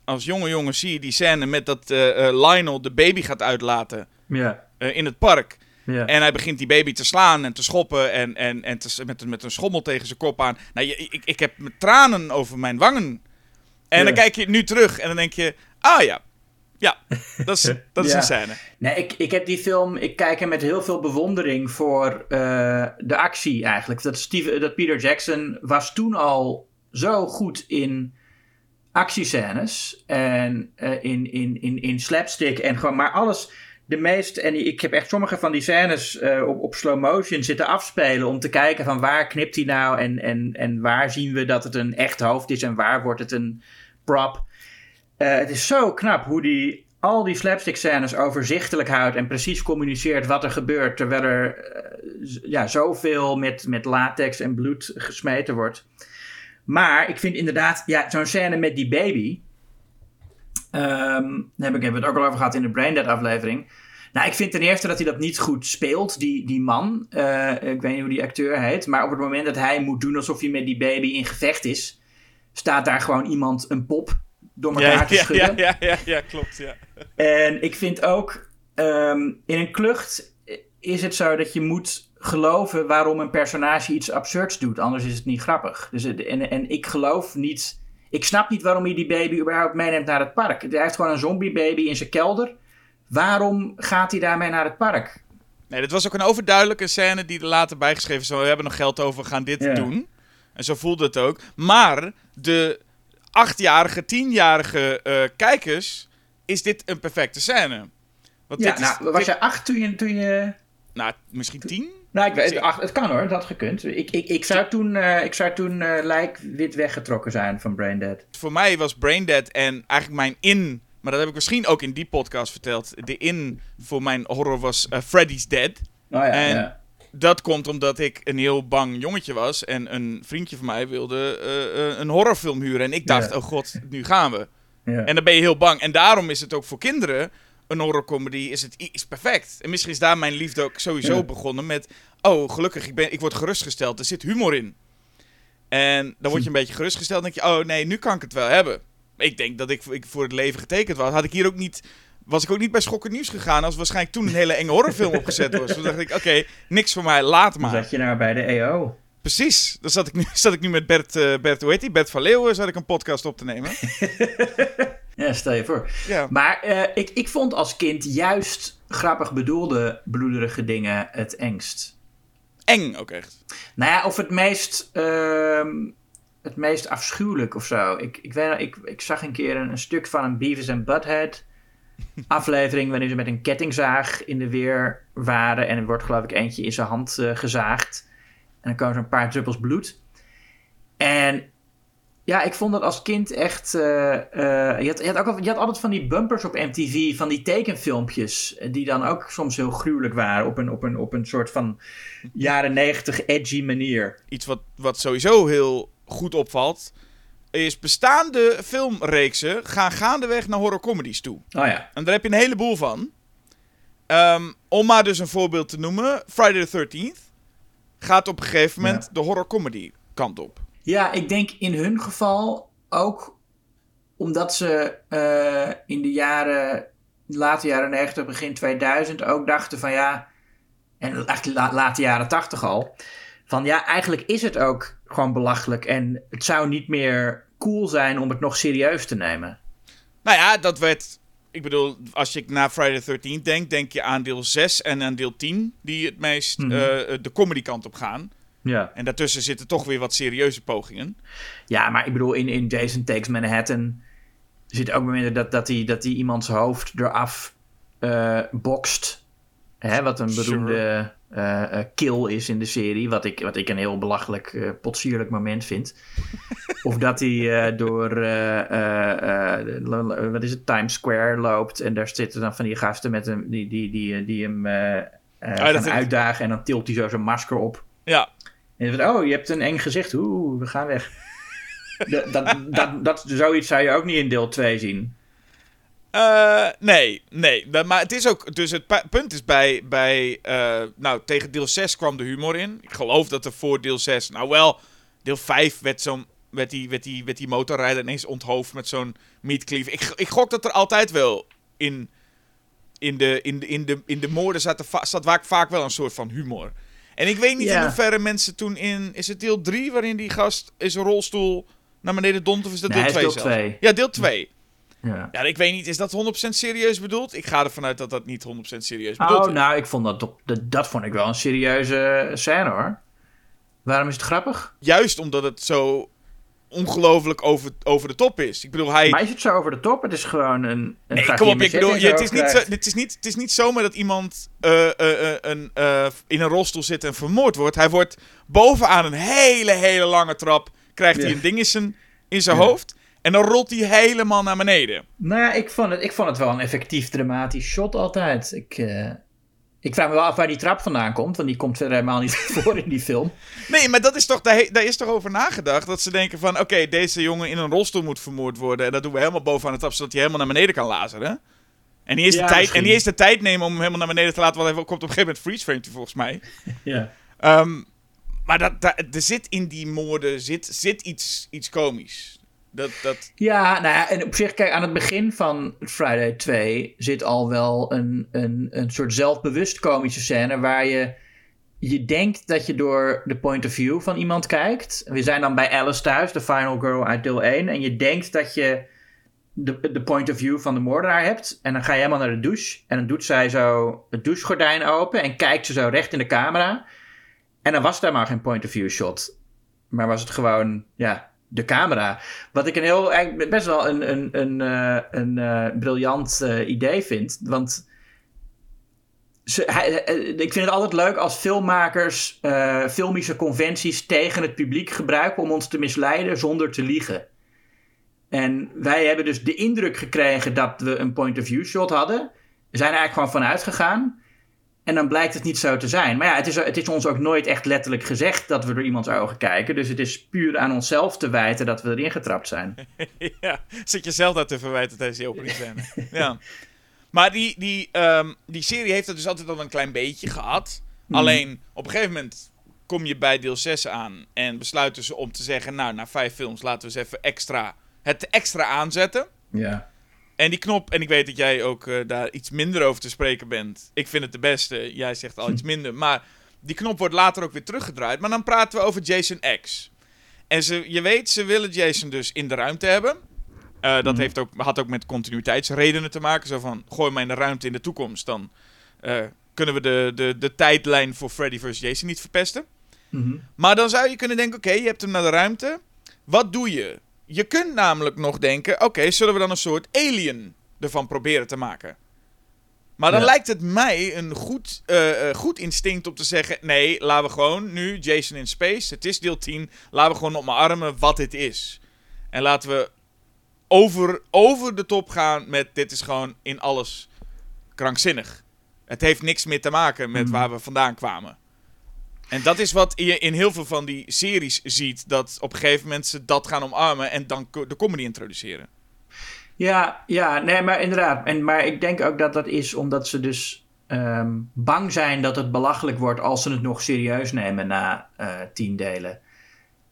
als jonge jongen zie je die scène met dat Lionel de baby gaat uitlaten Ja. in het park. Ja. En hij begint die baby te slaan en te schoppen en, en, en te, met, met een schommel tegen zijn kop aan. Nou, je, ik, ik heb met tranen over mijn wangen. En Ja. dan kijk je nu terug en dan denk je, ah ja, Ja, dat is, dat is Ja. een scène. Nee, ik, ik heb die film, ik kijk er met heel veel bewondering voor eh, de actie eigenlijk. Dat, Steve, dat Peter Jackson was toen al zo goed in actiescènes en eh, in, in, in, in slapstick en gewoon, maar alles, de meest, en ik heb echt sommige van die scènes eh, op, op slow motion zitten afspelen om te kijken van waar knipt hij nou en, en, en waar zien we dat het een echt hoofd is en waar wordt het een prop. Eh, het is zo knap hoe die al die slapstick scènes overzichtelijk houdt en precies communiceert wat er gebeurt, terwijl er eh, ja, zoveel met, met latex en bloed gesmeten wordt. Maar ik vind inderdaad, ja, zo'n scène met die baby. Ehm, daar heb ik hebben we het ook al over gehad in de Braindead aflevering. Nou, ik vind ten eerste dat hij dat niet goed speelt, die, die man. Eh, ik weet niet hoe die acteur heet. Maar op het moment dat hij moet doen alsof hij met die baby in gevecht is, staat daar gewoon iemand een pop door elkaar Ja, te schudden. ja, ja, ja, ja, klopt. Ja. En ik vind ook, ehm, in een klucht is het zo dat je moet geloven waarom een personage iets absurds doet. Anders is het niet grappig. Dus en, en ik geloof niet, ik snap niet waarom hij die baby überhaupt meeneemt naar het park. Hij heeft gewoon een zombiebaby in zijn kelder. Waarom gaat hij daarmee naar het park? Nee, dit was ook een overduidelijke scène die er later bijgeschreven is. We hebben nog geld over, we gaan dit Ja. doen. En zo voelde het ook. Maar de achtjarige, tienjarige eh, kijkers is dit een perfecte scène. Want Ja, dit is, nou, was dit- je acht toen je... Toen je... nou, misschien tien? Nou, ik ach, het kan hoor, dat had gekund. Ik, ik, ik zou toen, eh, ik zou toen eh, lijk wit weggetrokken zijn van Braindead. Voor mij was Braindead en eigenlijk mijn in... Maar dat heb ik misschien ook in die podcast verteld. De in voor mijn horror was eh, Freddy's Dead. Oh ja, En- ja. Dat komt omdat ik een heel bang jongetje was. En een vriendje van mij wilde een horrorfilm huren. En ik dacht, Ja. oh god, nu gaan we. ja. En dan ben je heel bang. En daarom is het ook voor kinderen een horrorcomedy is het is perfect. En misschien is daar mijn liefde ook sowieso Ja. begonnen met... Oh, gelukkig, ik, ben, ik word gerustgesteld. Er zit humor in. En dan word je een beetje gerustgesteld. Dan denk je, oh nee, nu kan ik het wel hebben. Ik denk dat ik, ik voor het leven getekend was. Had ik hier ook niet... Was ik ook niet bij Schokker Nieuws gegaan als waarschijnlijk toen een hele enge horrorfilm opgezet was. Toen dacht ik, oké, niks voor mij, laat Dan maar. zat je nou bij de EO. Precies. Dan zat ik nu, zat ik nu met Bert, eh Bert, hoe heet die? Bert van Leeuwen, zat ik een podcast op te nemen. Ja, stel je voor. Ja. Maar eh, ik, ik vond als kind juist grappig bedoelde bloederige dingen het engst. Eng ook echt. Nou ja, of het meest, ehm, het meest afschuwelijk of zo. Ik, ik, weet, ik, ik zag een keer een, een stuk van een Beavis and Butthead aflevering... waarin ze met een kettingzaag in de weer waren... en er wordt geloof ik eentje in zijn hand eh, gezaagd. En dan komen zo'n paar druppels bloed. En ja, ik vond dat als kind echt... eh, eh, je, had, je, had ook, al- je had altijd van die bumpers op MTV, van die tekenfilmpjes... eh, die dan ook soms heel gruwelijk waren... op een, op een, op een soort van jaren negentig edgy manier. Iets wat, wat sowieso heel goed opvalt. Is bestaande filmreeksen gaan gaandeweg naar horrorcomedies toe. Oh ja. En daar heb je een heleboel van. Ehm, om maar dus een voorbeeld te noemen. Friday the 13th gaat op een gegeven moment Ja. de horrorcomedy kant op. Ja, ik denk in hun geval ook omdat ze eh, in de jaren, late jaren 90, begin 2000 ook dachten van ja, en eigenlijk la- late jaren 80 al, van ja, eigenlijk is het ook gewoon belachelijk en het zou niet meer cool zijn om het nog serieus te nemen. Nou ja, dat werd... Ik bedoel, als je naar Friday the 13th denkt, denk je aan deel 6 en aan deel 10... die het meest Mhm. eh, de comedy kant op gaan. Ja. En daartussen zitten toch weer wat serieuze pogingen. Ja, maar ik bedoel, in, in Jason Takes Manhattan zit ook momenten dat, dat, hij, dat hij iemands hoofd eraf eh bokst. Hè, wat een beroemde eh, eh, kill is in de serie. Wat ik, wat ik een heel belachelijk, eh, potsierlijk moment vind. of dat hij door, wat is het, Times Square loopt. En daar zitten dan van die gasten met hem, die, die, die, die hem gaan ik- uitdagen. En dan tilt hij zo zijn masker op. Ja, En je oh, je hebt een eng gezicht. Oeh, we gaan weg. dat, dat, dat, dat, zoiets zou je ook niet in deel 2 zien. Eh, nee, nee. Maar het is ook. Dus het pu- punt is bij. bij eh, nou, tegen deel 6 kwam de humor in. Ik geloof dat er voor deel 6. Nou wel, deel 5 werd zo'n. Werd die, werd, die, werd die motorrijder ineens onthoofd met zo'n meatcleave. Ik, ik gok dat er altijd wel in. In de, in de, in de, in de moorden zat, er va- zat vaak, vaak wel een soort van humor. En ik weet niet Ja. in hoeverre mensen toen in. Is het deel 3 waarin die gast in zijn rolstoel naar beneden dont? Of is dat Nee, deel hij is 2 deel zelfs? 2. Ja, deel 2. Ja. Ja, ik weet niet, is dat 100% serieus bedoeld? Ik ga ervan uit dat dat niet 100% serieus bedoeld Oh, is. nou, ik vond dat, dat vond ik wel een serieuze scène hoor. Waarom is het grappig? Juist omdat het zo ongelooflijk over, over de top is. Ik bedoel, hij... Maar is het zo over de top? Het is gewoon een. een Nee, kom op, ik bedoel, je, het, is niet zo het, is niet, het is niet zomaar dat iemand een, eh, in een rolstoel zit en vermoord wordt. Hij wordt bovenaan een hele, hele lange trap, krijgt hij een ding in zijn, in zijn Ja. hoofd. En dan rolt hij helemaal naar beneden. Nou, ja, ik vond, het, ik vond het wel een effectief dramatisch shot altijd. Ik, ik vraag me wel af waar die trap vandaan komt, want die komt verder helemaal niet voor in die film. Nee, maar dat is toch, daar, is toch over nagedacht. Dat ze denken van, oké, deze jongen in een rolstoel moet vermoord worden. En dat doen we helemaal bovenaan de trap, zodat hij helemaal naar beneden kan lazeren. En die is, Ja, de, tijd, misschien. en die is de tijd nemen om hem helemaal naar beneden te laten. Want hij komt op een gegeven moment freeze framed hij volgens mij. Ja. Ehm, maar dat, dat, er zit in die moorden zit, zit iets, iets komisch. Dat, dat, Ja, nou ja, en op zich, kijk, aan het begin van Friday 2 zit al wel een, een, een soort zelfbewust komische scène waar je, je denkt dat je door de point of view van iemand kijkt. We zijn dan bij Alice thuis, de final girl uit deel 1, en je denkt dat je de, de point of view van de moordenaar hebt. En dan ga je helemaal naar de douche en dan doet zij zo het douchegordijn open en kijkt ze zo recht in de camera. En dan was het helemaal geen point of view shot. Maar was het gewoon, ja, de camera. Wat ik een heel, best wel een, een, een, eh, een eh, briljant eh, idee vind. Want ze, hij, ik vind het altijd leuk als filmmakers eh, filmische conventies tegen het publiek gebruiken om ons te misleiden zonder te liegen. En wij hebben dus de indruk gekregen dat we een point-of-view shot hadden. We zijn er eigenlijk gewoon vanuit gegaan. En dan blijkt het niet zo te zijn. Maar ja, het is, het is ons ook nooit echt letterlijk gezegd dat we door iemands ogen kijken. Dus het is puur aan onszelf te wijten dat we erin getrapt zijn. ja, zit je zelf daar te verwijten tijdens die openingsscène. ja. Maar die, die, ehm, die serie heeft het dus altijd al een klein beetje gehad. Alleen, op een gegeven moment kom je bij deel 6 aan en besluiten ze om te zeggen... Nou, na vijf films laten we eens even extra, het extra aanzetten. Ja. En die knop, en ik weet dat jij ook eh, daar iets minder over te spreken bent. Ik vind het de beste, jij zegt al iets minder. Maar die knop wordt later ook weer teruggedraaid. Maar dan praten we over Jason X. En ze, je weet, ze willen Jason dus in de ruimte hebben. Eh, dat Mhm. heeft ook, had ook met continuïteitsredenen te maken. Zo van, gooi maar in de ruimte in de toekomst. Dan eh, kunnen we de, de, de tijdlijn voor Freddy vs. Jason niet verpesten. Mhm. Maar dan zou je kunnen denken, oké, je hebt hem naar de ruimte. Wat doe je? Je kunt namelijk nog denken, oké, zullen we dan een soort alien ervan proberen te maken? Maar dan Ja. lijkt het mij een goed, eh, eh, goed instinct om te zeggen, nee, laten we gewoon nu Jason in Space, het is deel 10, laten we gewoon omarmen wat dit is. En laten we over, over de top gaan met dit is gewoon in alles krankzinnig. Het heeft niks meer te maken met Mhm. waar we vandaan kwamen. En dat is wat je in heel veel van die series ziet. Dat op een gegeven moment ze dat gaan omarmen en dan de comedy introduceren. Ja, ja, nee, maar inderdaad. En, maar ik denk ook dat dat is omdat ze dus ehm, bang zijn dat het belachelijk wordt als ze het nog serieus nemen na eh, tien delen.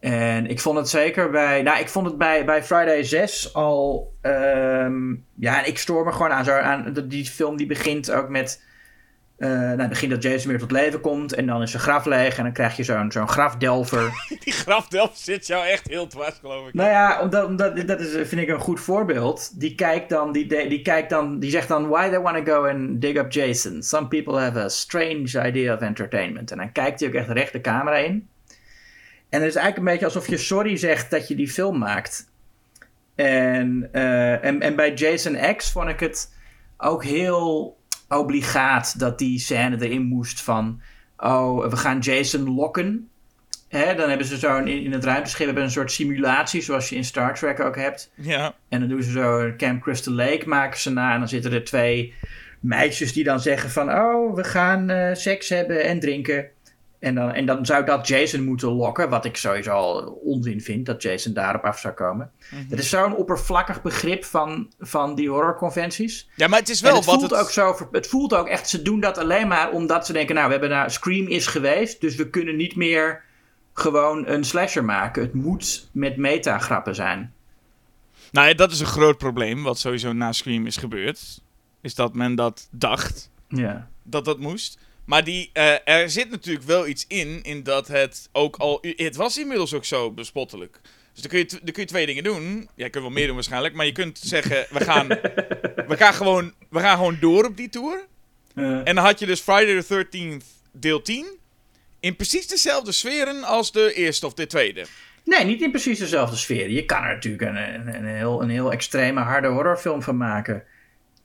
En ik vond het zeker bij, nou, ik vond het bij, bij Friday 6 al, ehm, ja, ik stoor me gewoon aan, zo, aan die film die begint ook met, eh nou, het begint dat Jason weer tot leven komt en dan is zijn graf leeg en dan krijg je zo'n zo'n grafdelver. Die grafdelf zit jou echt heel dwars, geloof ik. Nou ja, omdat, omdat dat is, vind ik een goed voorbeeld. Die kijkt dan, die, die, die kijkt dan, die zegt dan, why they want to go and dig up Jason? Some people have a strange idea of entertainment. En dan kijkt hij ook echt recht de camera in. En het is eigenlijk een beetje alsof je sorry zegt dat je die film maakt. En, eh, en, en bij Jason X vond ik het ook heel obligaat dat die scène erin moest van... Oh, we gaan Jason lokken. Hè, dan hebben ze zo in, in het ruimteschip hebben een soort simulatie, zoals je in Star Trek ook hebt. Ja, En dan doen ze zo Camp Crystal Lake maken ze na. En dan zitten er twee meisjes die dan zeggen van... Oh, we gaan eh, seks hebben en drinken. En dan, en dan zou dat Jason moeten lokken. Wat ik sowieso al onzin vind, dat Jason daarop af zou komen. Mhm. Het is zo'n oppervlakkig begrip van, van die horrorconventies. ja maar het is En wel het wat voelt het... ook zo. Het voelt ook echt. Ze doen dat alleen maar omdat ze denken. Nou, we hebben nou. Scream is geweest. Dus we kunnen niet meer gewoon een slasher maken. Het moet met metagrappen zijn. Nou ja, dat is een groot probleem, wat sowieso na Scream is gebeurd. Is dat men dat dacht, Ja. dat dat moest. Maar die, eh, er zit natuurlijk wel iets in, in dat het ook al... Het was inmiddels ook zo bespottelijk. Dus dan kun, je, dan kun je twee dingen doen. Jij kunt wel meer doen waarschijnlijk. Maar je kunt zeggen, we gaan, we gaan, gewoon, we gaan gewoon door op die tour. En dan had je dus Friday the 13th deel 10. In precies dezelfde sferen als de eerste of de tweede. nee, niet in precies dezelfde sfeer. Je kan er natuurlijk een, een, een, heel, een heel extreme, harde horrorfilm van maken.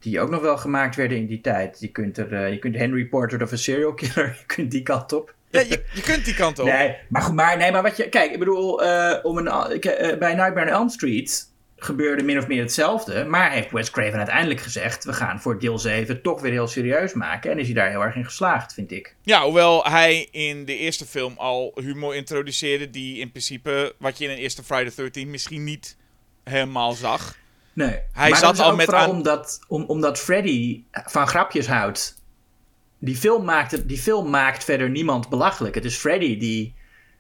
Die ook nog wel gemaakt werden in die tijd. Je kunt, er, eh, je kunt Henry Portrait of a Serial Killer, je kunt die kant op. Ja, je, je kunt die kant op. Nee, maar goed, maar, nee, maar wat je. Kijk, ik bedoel, eh, om een, ik, eh, bij Nightmare on Elm Street gebeurde min of meer hetzelfde. Maar heeft Wes Craven uiteindelijk gezegd: we gaan voor deel 7 toch weer heel serieus maken. En is hij daar heel erg in geslaagd, vind ik. Ja, hoewel hij in de eerste film al humor introduceerde die in principe, wat je in een eerste Friday the 13 misschien niet helemaal zag. Nee, Hij maar zat dat is al ook met vooral aan- omdat, om, omdat Freddy van grapjes houdt. Die film, maakt die film maakt verder niemand belachelijk. Het is Freddy die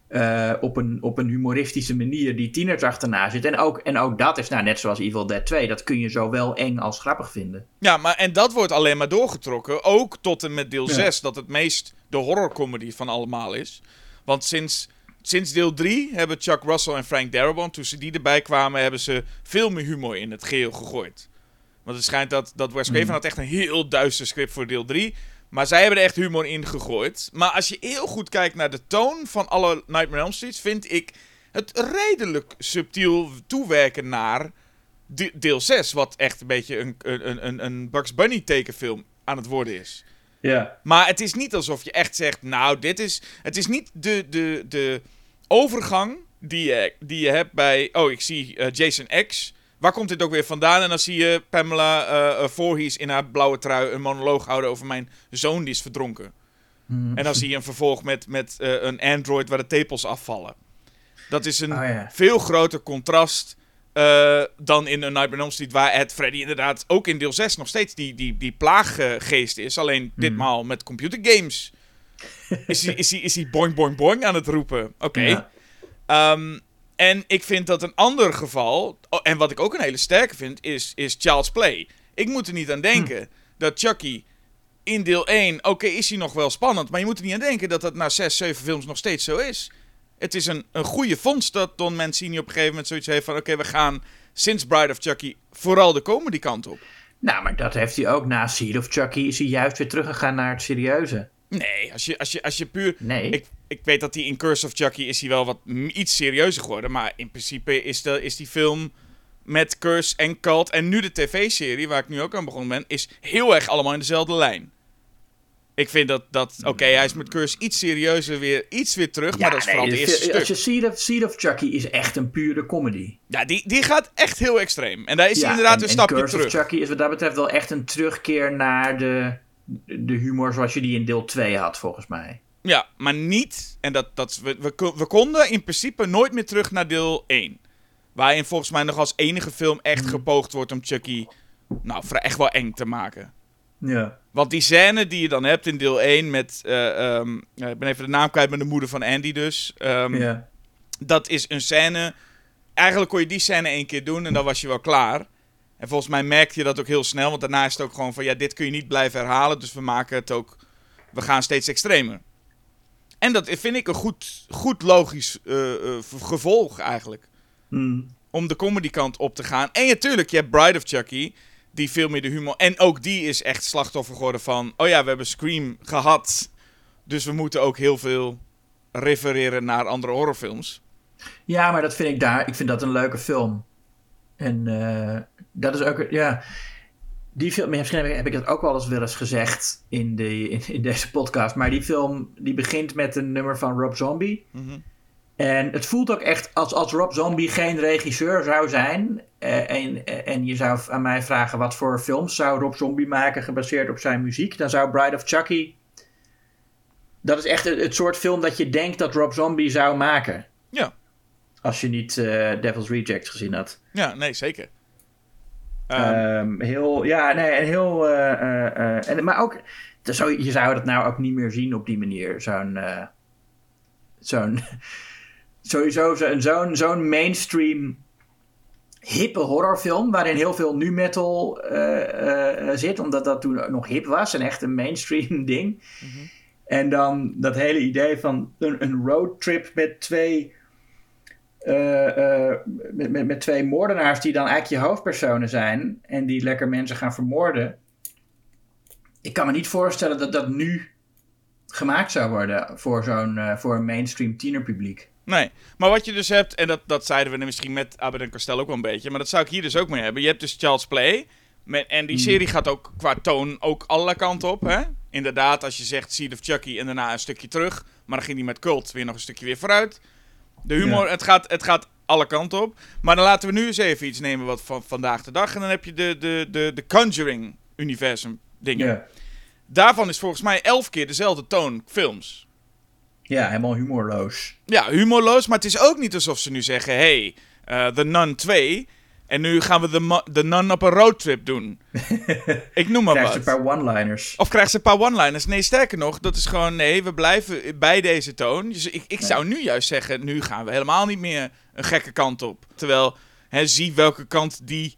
eh, op, een, op een humoristische manier die tieners achterna zit. En ook, en ook dat is nou net zoals Evil Dead 2. Dat kun je zowel eng als grappig vinden. Ja, maar en dat wordt alleen maar doorgetrokken. Ook tot en met deel Ja. 6, dat het meest de horrorcomedy van allemaal is. Want sinds, sinds deel 3 hebben Chuck Russell en Frank Darabont, toen ze die erbij kwamen, hebben ze veel meer humor in het geheel gegooid. Want het schijnt dat, dat Wes Craven Mm. had echt een heel duister script voor deel 3. Maar zij hebben er echt humor in gegooid. Maar als je heel goed kijkt naar de toon van alle Nightmare on Elm Streets, vind ik het redelijk subtiel toewerken naar de- deel 6. Wat echt een beetje een, een, een, een Bugs Bunny tekenfilm aan het worden is. Ja. Maar het is niet alsof je echt zegt, nou, dit is... Het is niet de, de, de overgang die je, die je hebt bij... Oh, ik zie eh, Jason X. Waar komt dit ook weer vandaan? En dan zie je Pamela eh eh, Voorhees in haar blauwe trui een monoloog houden over mijn zoon die is verdronken. En dan zie je een vervolg met, met een android waar de tepels afvallen. Dat is een Oh ja. veel groter contrast dan in een Nightmare on Street, waar het Freddy inderdaad ook in deel 6 nog steeds die, die, die plaaggeest is. Alleen ditmaal met computergames. Is hij is hij- is hij boing boing boing aan het roepen? Oké. Ja. Ehm, en ik vind dat een ander geval, oh, en wat ik ook een hele sterke vind, is, is Child's Play. Ik moet er niet aan denken dat Chucky in deel 1, oké, is hij nog wel spannend, maar je moet er niet aan denken dat dat na 6, 7 films nog steeds zo is. Het is een, een goede vondst dat Don Mancini op een gegeven moment zoiets heeft van, oké, we gaan sinds Bride of Chucky vooral de comedy kant op. Nou, maar dat heeft hij ook na Seed of Chucky. Is hij juist weer teruggegaan naar het serieuze. Nee, als je, als je, als je puur... Nee. Ik, ik weet dat hij in Curse of Chucky is hij wel wat iets serieuzer geworden. Maar in principe is, de, is die film met Curse en Cult en nu de tv-serie, waar ik nu ook aan begonnen ben, is heel erg allemaal in dezelfde lijn. Ik vind dat, dat oké, hij is met Curse iets serieuzer weer, iets weer terug, maar dat is vooral het eerste. Als je Seed of, Seed of Chucky is echt een pure comedy. Ja, die, die gaat echt heel extreem. En daar is hij inderdaad en- een en stapje Curse terug. of Chucky is wat dat betreft wel echt een terugkeer naar de, de humor zoals je die in deel 2 had, volgens mij. Ja, maar niet. En dat, dat, we, we, ko- we konden in principe nooit meer terug naar deel 1. Waarin volgens mij nog als enige film echt Hmm. gepoogd wordt om Chucky. Nou, echt wel eng te maken. Ja. Want die scène die je dan hebt in deel 1 met. eh, ehm, ja, ik ben even de naam kwijt met de moeder van Andy dus. Ehm, ja. Dat is een scène. Eigenlijk kon je die scène één keer doen en dan was je wel klaar. En volgens mij merkte je dat ook heel snel. Want daarna is het ook gewoon van ja, dit kun je niet blijven herhalen. Dus we maken het ook. We gaan steeds extremer. En dat vind ik een goed, goed logisch eh, eh, gevolg eigenlijk. Hmm. Om de comedy kant op te gaan. En natuurlijk, je hebt Bride of Chucky. Die veel meer de humor. En ook die is echt slachtoffer geworden van. Oh ja, we hebben Scream gehad. Dus we moeten ook heel veel refereren naar andere horrorfilms. Ja, maar dat vind ik daar. Ik vind dat een leuke film. En eh, dat is ook. Ja. Die film, misschien heb ik, heb ik dat ook wel eens wel eens gezegd in, de, in, in deze podcast. Maar die film die begint met een nummer van Rob Zombie. Mhm. En het voelt ook echt als, als Rob Zombie geen regisseur zou zijn. eh, en, en je zou aan mij vragen wat voor films zou Rob Zombie maken gebaseerd op zijn muziek. Dan zou Bride of Chucky. Dat is echt het, het soort film dat je denkt dat Rob Zombie zou maken. Ja. Als je niet eh, Devil's Rejects gezien had. Ja, nee, zeker. Ehm, Ehm, heel, ja, nee, en heel. eh, eh, eh, en, maar ook, zou- je zou dat nou ook niet meer zien op die manier. Zo'n. zo'n. Sowieso zo'n zo'n zo'n mainstream. hippe horrorfilm. waarin heel veel nu metal zit. omdat dat toen nog hip was en echt een mainstream ding. En dan dat hele idee van een, een roadtrip met twee eh, eh, met, met, met twee moordenaars die dan eigenlijk je hoofdpersonen zijn en die lekker mensen gaan vermoorden. Ik kan me niet voorstellen dat dat nu gemaakt zou worden voor zo'n eh, voor een mainstream tienerpubliek. Nee, maar wat je dus hebt, en dat, dat zeiden we misschien met Abbott en Costello ook wel een beetje, maar dat zou ik hier dus ook mee hebben. Je hebt dus Charles Play, met, en die serie gaat ook qua toon ook alle kanten op, hè? Inderdaad, als je zegt Seed of Chucky en daarna een stukje terug, maar dan ging hij met Cult weer nog een stukje weer vooruit. De humor, Ja. het, gaat, het gaat alle kanten op. Maar dan laten we nu eens even iets nemen wat van vandaag de dag. En dan heb je de, de, de, de Conjuring-universum dingen. Ja, Daarvan is volgens mij elf keer dezelfde toon films. ja helemaal humorloos. Ja, humorloos, maar het is ook niet alsof ze nu zeggen... Hey, eh, The Nun 2... En nu gaan we Mu- The Nun op een roadtrip doen. Ik noem maar Krijg wat. ze een paar one-liners. Of krijgt ze een paar one-liners? Nee, sterker nog, dat is gewoon... Nee, we blijven bij deze toon. Dus ik, ik zou nu juist zeggen... Nu gaan we helemaal niet meer een gekke kant op. Terwijl, hè, zie welke kant die...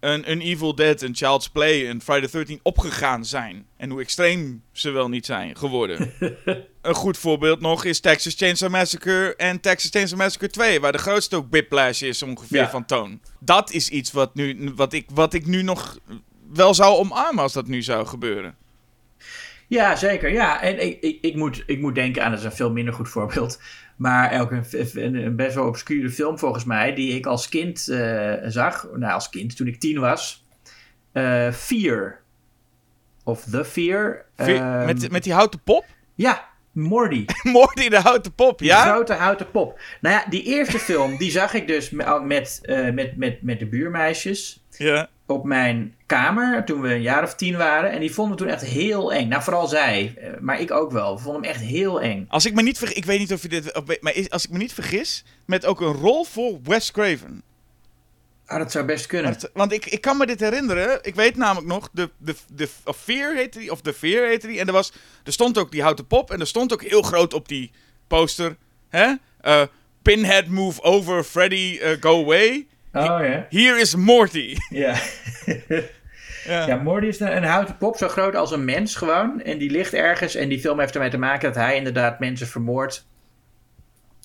Een, een Evil Dead, een Child's Play, een Friday the 13 opgegaan zijn. En hoe extreem ze wel niet zijn geworden. een goed voorbeeld nog is Texas Chainsaw Massacre en Texas Chainsaw Massacre 2. Waar de grootste whiplash is ongeveer Ja. van toon. Dat is iets wat, nu, wat, ik, wat ik nu nog wel zou omarmen als dat nu zou gebeuren. Ja, zeker. Ja, en ik, ik, ik, moet, ik moet denken aan, dat is een veel minder goed voorbeeld. Maar ook een, een, een best wel obscure film volgens mij, die ik als kind eh, zag. Nou, als kind, toen ik tien was. Eh Fear. Of The Fear. Ehm, met, met die houten pop? Ja, Morty. Morty de houten pop, ja? grote houten pop. Nou ja, die eerste film, die zag ik dus met, met, eh, met, met, met de buurmeisjes Ja. op mijn kamer toen we een jaar of tien waren. En die vonden we toen echt heel eng. Nou, vooral zij, eh, maar ik ook wel. We vonden hem echt heel eng. Als ik me niet vergis, ik weet niet of je dit, maar als ik me niet vergis, met ook een rol voor Wes Craven. Ah, dat zou best kunnen. Het- want ik, ik kan me dit herinneren. Ik weet namelijk nog, de, de, de, of Fear heette die, of The Fear heette die. En er, was, er stond ook die houten pop. En er stond ook heel groot op die poster. Hè? Eh, Pinhead move over, Freddy eh, go away. Oh ja. Here is Morty. Ja. ja. ja, Morty is een, een houten pop, zo groot als een mens gewoon. En die ligt ergens. En die film heeft ermee te maken dat hij inderdaad mensen vermoordt.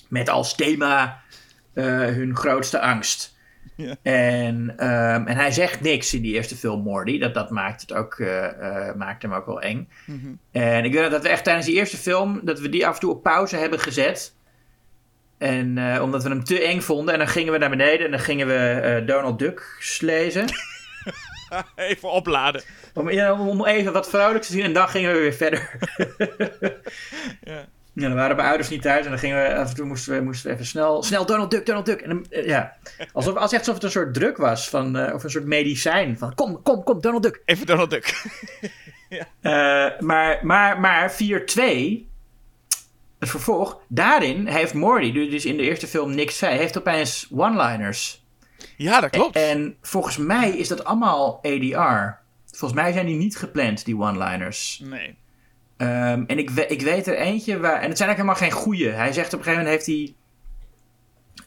Met als thema eh, hun grootste angst. En, ehm, en hij zegt niks in die eerste film, Morty. Dat, dat maakt, het ook, eh, eh, maakt hem ook wel eng. Mhm. En ik weet dat we echt tijdens die eerste film... dat we die af en toe op pauze hebben gezet. En eh, omdat we hem te eng vonden. En dan gingen we naar beneden en dan gingen we Donald Duck lezen. Even opladen. Om, ja, om even wat vrolijks te zien en dan gingen we weer verder. Ja. Ja, dan waren mijn ouders niet thuis en dan gingen we af en toe moesten we, moesten we even snel, snel Donald Duck, Donald Duck. En dan, eh, ja, alsof, als echt alsof het een soort druk was, van, eh, of een soort medicijn. Van kom, kom, kom, Donald Duck. Even Donald Duck. Eh, maar, maar, maar 4-2, het vervolg, daarin heeft Morty, die dus in de eerste film niks zei, heeft opeens one-liners. ja, dat klopt. En volgens mij is dat allemaal ADR. Volgens mij zijn die niet gepland, die one-liners. nee. Ehm, en ik, ik weet er eentje waar. En het zijn eigenlijk helemaal geen goeie. Hij zegt op een gegeven moment heeft hij.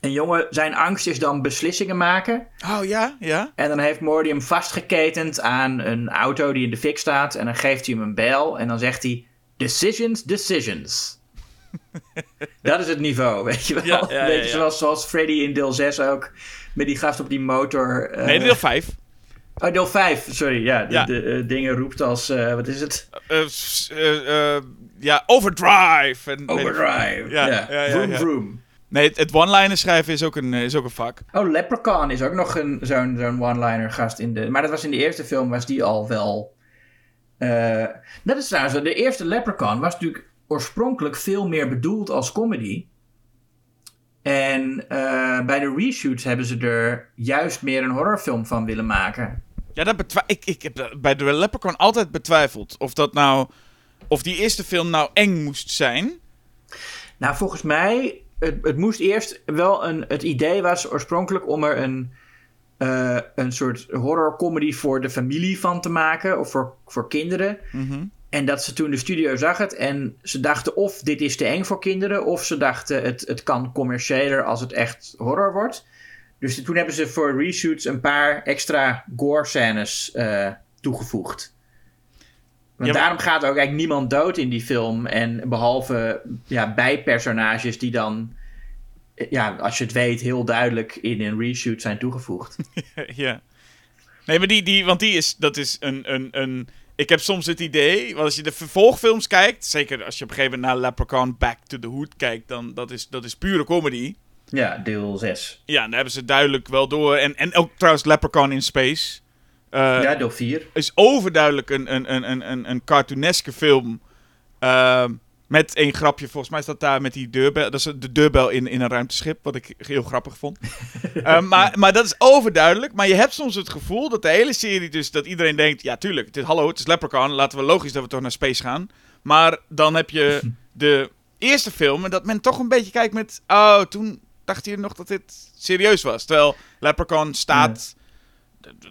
Een jongen, zijn angst is dan beslissingen maken. Oh ja, ja. En dan heeft Morty hem vastgeketend aan een auto die in de fik staat. En dan geeft hij hem een bel. En dan zegt hij: Decisions, decisions. dat is het niveau, weet je wel. Ja, ja, ja, weet je, ja. Zoals, zoals Freddy in deel 6 ook. Met die gast op die motor. eh, Nee, deel 5. Oh, deel 5, sorry. Ja, de, Ja. de, eh, dingen roept als. eh, wat is het? Eh, ja, overdrive. En, Overdrive. Ja, Ja, ja, ja, vroom, vroom. Nee, het, het one-liner schrijven is ook een, is ook een vak. Oh, Leprechaun is ook nog een, zo'n, zo'n one-liner gast in de... Maar dat was in de eerste film, was die al wel... dat is trouwens, de eerste Leprechaun was natuurlijk oorspronkelijk veel meer bedoeld als comedy. En bij de reshoots hebben ze er juist meer een horrorfilm van willen maken. Ja, dat ik, ik heb bij de Leprechaun altijd betwijfeld. Of dat nou... Of die eerste film nou eng moest zijn. Nou, volgens mij, het, het moest eerst wel een. Het idee was oorspronkelijk om er een. eh, een soort horror-comedy voor de familie van te maken, of voor, voor kinderen. En dat ze toen de studio zag het en ze dachten of dit is te eng voor kinderen, of ze dachten het, het kan commerciëler als het echt horror wordt. Dus toen hebben ze voor reshoots een paar extra gore-scènes eh, toegevoegd. Want Ja, daarom gaat ook eigenlijk niemand dood in die film. En behalve ja, bijpersonages die dan ja, als je het weet, heel duidelijk in een reshoot zijn toegevoegd. ja. Nee, maar die, die, want die is, dat is een, een, een... Ik heb soms het idee, want als je de vervolgfilms kijkt, zeker als je op een gegeven moment naar Leprechaun Back to the Hood kijkt, dan dat is dat is pure comedy. Ja, deel 6. Ja, daar hebben ze duidelijk wel door. En, en ook trouwens Leprechaun in Space. Uh, ja, deel 4. Is overduidelijk een, een, een, een, een cartooneske film. Uh, met één grapje, volgens mij staat daar met die deurbel. Dat is de deurbel in, in een ruimteschip, wat ik heel grappig vond. uh, maar, maar dat is overduidelijk. Maar je hebt soms het gevoel dat de hele serie dus, dat iedereen denkt... Ja, tuurlijk, het is, hallo, het is Leprechaun. Laten we logisch dat we toch naar space gaan. Maar dan heb je de eerste film en dat men toch een beetje kijkt met... Oh, toen dacht je nog dat dit serieus was. Terwijl Leprechaun staat... Ja.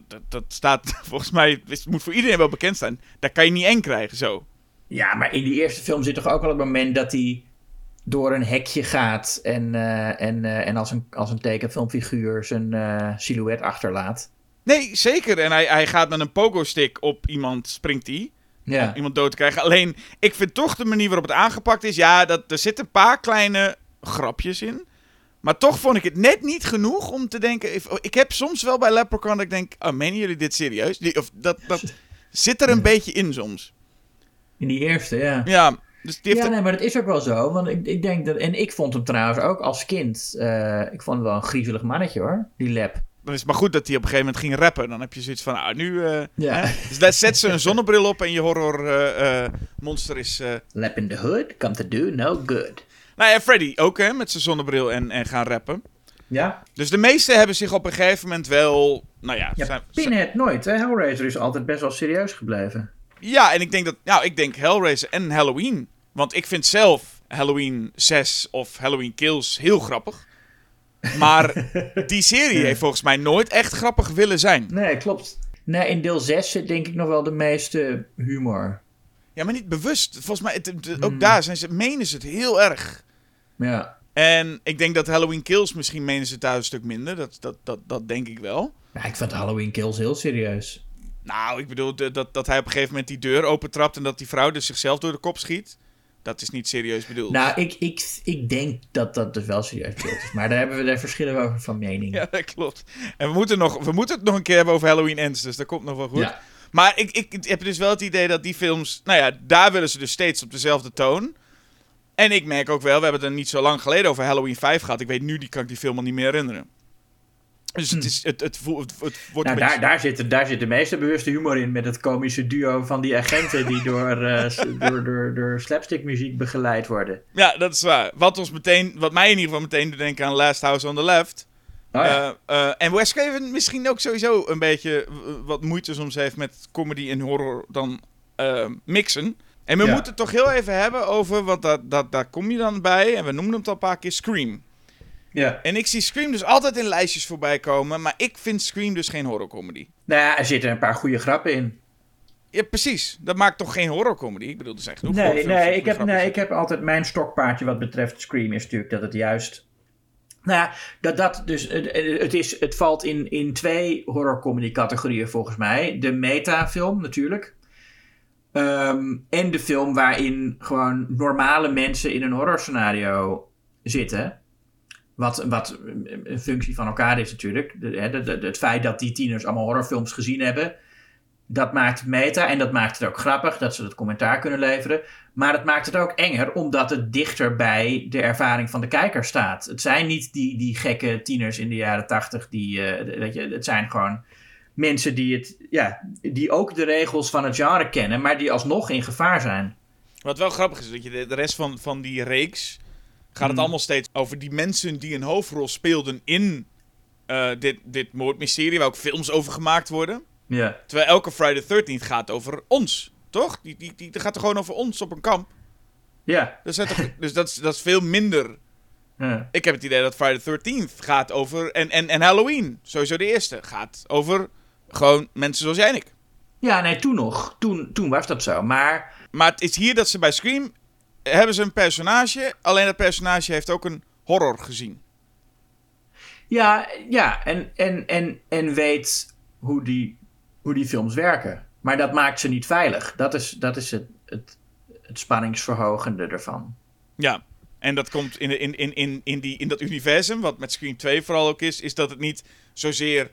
Dat, dat, staat volgens mij, het moet voor iedereen wel bekend zijn. Daar kan je niet eng krijgen zo. Ja, maar in die eerste film zit toch ook al het moment dat hij door een hekje gaat en, uh, en, uh, en als, een, als een tekenfilmfiguur zijn uh, silhouet achterlaat. Nee, zeker. En hij, hij gaat met een pogo-stick op iemand, springt hij. Ja. Om iemand dood te krijgen. Alleen, ik vind toch de manier waarop het aangepakt is. Ja, dat, er zitten een paar kleine grapjes in. Maar toch vond ik het net niet genoeg om te denken. Ik, ik heb soms wel bij Leprechaun dat ik denk: oh, menen jullie dit serieus? Die, of dat, dat zit er een beetje in soms. In die eerste, ja. Ja, dus die heeft ja nee, maar dat is ook wel zo. Want ik, ik denk dat. En ik vond hem trouwens ook als kind. Uh, ik vond hem wel een griezelig mannetje hoor, die lab. Dan is het maar goed dat hij op een gegeven moment ging rappen. Dan heb je zoiets van, ah, nu... Uh, ja. Hè? Dus daar zet ze een zonnebril op en je horror uh, monster is... Lap in the hood, come to do no good. Nou ja, Freddy ook hè, met zijn zonnebril en, en gaan rappen. Ja. Dus de meesten hebben zich op een gegeven moment wel... Nou ja... ja zijn, Pinhead nooit, hè? Hellraiser is altijd best wel serieus gebleven. Ja, en ik denk dat... Nou, ik denk Hellraiser en Halloween. Want ik vind zelf Halloween 6 of Halloween Kills heel grappig. Maar die serie heeft volgens mij nooit echt grappig willen zijn. Nee, klopt. Nee, in deel 6 zit denk ik nog wel de meeste humor. Ja, maar niet bewust. Volgens mij, het, het, ook mm. daar zijn ze, menen ze het heel erg. Ja. En ik denk dat Halloween Kills misschien menen ze daar een stuk minder. Dat, dat, dat, dat denk ik wel. Ja, ik vind Halloween Kills heel serieus. Nou, ik bedoel dat, dat hij op een gegeven moment die deur opentrapt en dat die vrouw dus zichzelf door de kop schiet. Dat is niet serieus bedoeld. Nou, ik, ik, ik denk dat dat dus wel serieus bedoeld is. Maar daar hebben we daar verschillen over van mening. Ja, dat klopt. En we moeten, nog, we moeten het nog een keer hebben over Halloween Ends, dus dat komt nog wel goed. Ja. Maar ik, ik heb dus wel het idee dat die films... Nou ja, daar willen ze dus steeds op dezelfde toon. En ik merk ook wel, we hebben het er niet zo lang geleden over Halloween 5 gehad. Ik weet nu, die kan ik die film al niet meer herinneren. Dus het, is, het, het, het, het wordt nou, daar, daar, zit, daar zit de meeste bewuste humor in met het komische duo van die agenten die door, uh, door, door, door slapstickmuziek begeleid worden. Ja, dat is waar. Wat, ons meteen, wat mij in ieder geval meteen doet denken aan Last House on the Left. Oh, ja. uh, uh, en Wes Craven misschien ook sowieso een beetje wat moeite soms heeft met comedy en horror dan mixen. En we ja. moeten het toch heel even hebben over, want dat, dat, daar kom je dan bij, en we noemen het al een paar keer, Scream. Ja. En ik zie Scream dus altijd in lijstjes voorbij komen, maar ik vind Scream dus geen horrorcomedy. Nou ja, er zitten een paar goede grappen in. Ja, precies. Dat maakt toch geen horrorcomedy? Ik bedoel, er zijn genoeg Nee, nee, ik heb, nee ik heb altijd mijn stokpaardje wat betreft Scream is natuurlijk dat het juist... Nou ja, dat, dat dus, het, is, het valt in, in twee horrorcomedy categorieën volgens mij. De metafilm natuurlijk. Um, en de film waarin gewoon normale mensen in een horrorscenario zitten. Wat, wat een functie van elkaar is natuurlijk. Het feit dat die tieners allemaal horrorfilms gezien hebben. Dat maakt het meta en dat maakt het ook grappig dat ze het commentaar kunnen leveren. Maar het maakt het ook enger omdat het dichter bij de ervaring van de kijker staat. Het zijn niet die, die gekke tieners in de jaren tachtig. Die, uh, je, het zijn gewoon mensen die, het, ja, die ook de regels van het genre kennen, maar die alsnog in gevaar zijn. Wat wel grappig is, dat je de, rest van, van die reeks gaat het allemaal steeds over die mensen die een hoofdrol speelden in uh, dit, dit moordmysterie, waar ook films over gemaakt worden. Ja. Terwijl elke Friday the 13th gaat over ons, toch? Die, die, die, die gaat er gewoon over ons op een kamp. Ja. Dus, dus dat, is, dat is veel minder. Ik heb het idee dat Friday the 13th gaat over. En, en, en Halloween, sowieso de eerste, gaat over gewoon mensen zoals jij en ik. Ja, nee, toen nog. Toen, toen was dat zo. Maar. Maar het is hier dat ze bij Scream. hebben ze een personage. Alleen dat personage heeft ook een horror gezien. Ja, ja en, en, en, en weet hoe die, hoe die films werken. Maar dat maakt ze niet veilig. Dat is, dat is het, het, het spanningsverhogende ervan. Ja. En dat komt in, in, in, in, in, die, in dat universum, wat met Scream 2 vooral ook is, is dat het niet zozeer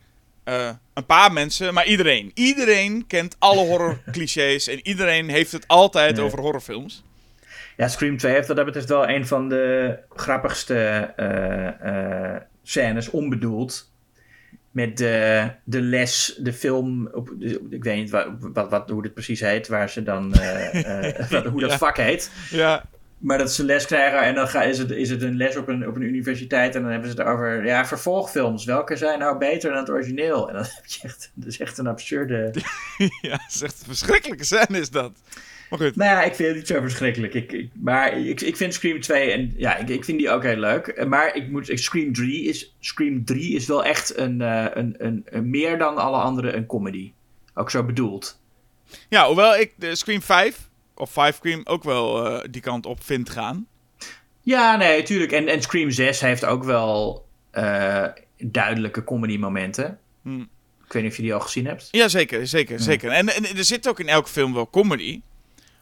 uh, een paar mensen, maar iedereen. Iedereen kent alle horror clichés en iedereen heeft het altijd nee. over horrorfilms. Ja, Scream 2 heeft dat betreft wel een van de grappigste uh, uh, scènes, onbedoeld. Met de, de les, de film, op, ik weet niet wat, wat, wat, hoe het precies heet, waar ze dan, wat, hoe dat ja. vak heet. Ja. Maar dat ze les krijgen en dan ga, is, het, is het een les op een, op een universiteit en dan hebben ze het over ja, vervolgfilms. Welke zijn nou beter dan het origineel? En dan heb je echt, dat is echt een absurde... ja, dat is echt een verschrikkelijke scène is dat. Maar goed. Nou ja, ik vind het niet zo verschrikkelijk. Ik, ik maar ik, ik vind Scream 2 en ja, ik, ik vind die ook heel leuk. Maar ik moet, Scream 3 is, Scream 3 is wel echt een, uh, een, een, een, meer dan alle andere een comedy. Ook zo bedoeld. Ja, hoewel ik de Scream 5 of Five Scream ook wel uh, die kant op vind gaan. Ja, nee, tuurlijk. En, en Scream 6 heeft ook wel uh, duidelijke comedy momenten. Hm. Ik weet niet of je die al gezien hebt. Ja, zeker, zeker, ja. zeker. En, en, er zit ook in elke film wel comedy.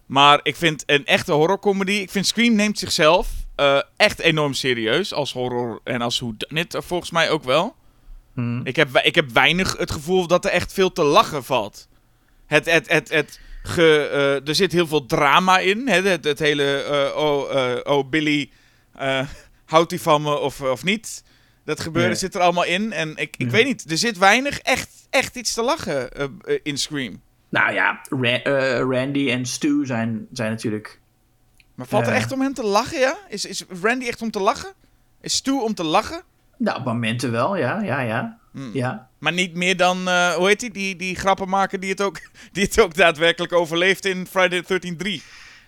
Maar ik vind een echte horrorcomedy... Ik vind Scream neemt zichzelf uh, echt enorm serieus als horror. En als hoe dit volgens mij ook wel. Hm. Ik, heb, ik heb weinig het gevoel dat er echt veel te lachen valt. Het, het, het, het, Ge, uh, er zit heel veel drama in. Hè? Het, het hele, uh, oh, uh, oh Billy, houdt hij van me of, of niet? Dat gebeuren nee. zit er allemaal in. En ik, ik Ja. weet niet, er zit weinig echt, echt iets te lachen in Scream. Nou ja, Ra Randy en Stu zijn, zijn natuurlijk... Maar valt er echt om hem te lachen, ja? Is, is Randy echt om te lachen? Is Stu om te lachen? Nou, op momenten wel, ja, ja, ja. Hmm. ja. Maar niet meer dan, eh, hoe heet die, die, die grappenmaker die het, ook, die het ook daadwerkelijk overleeft in Friday the 13th 3.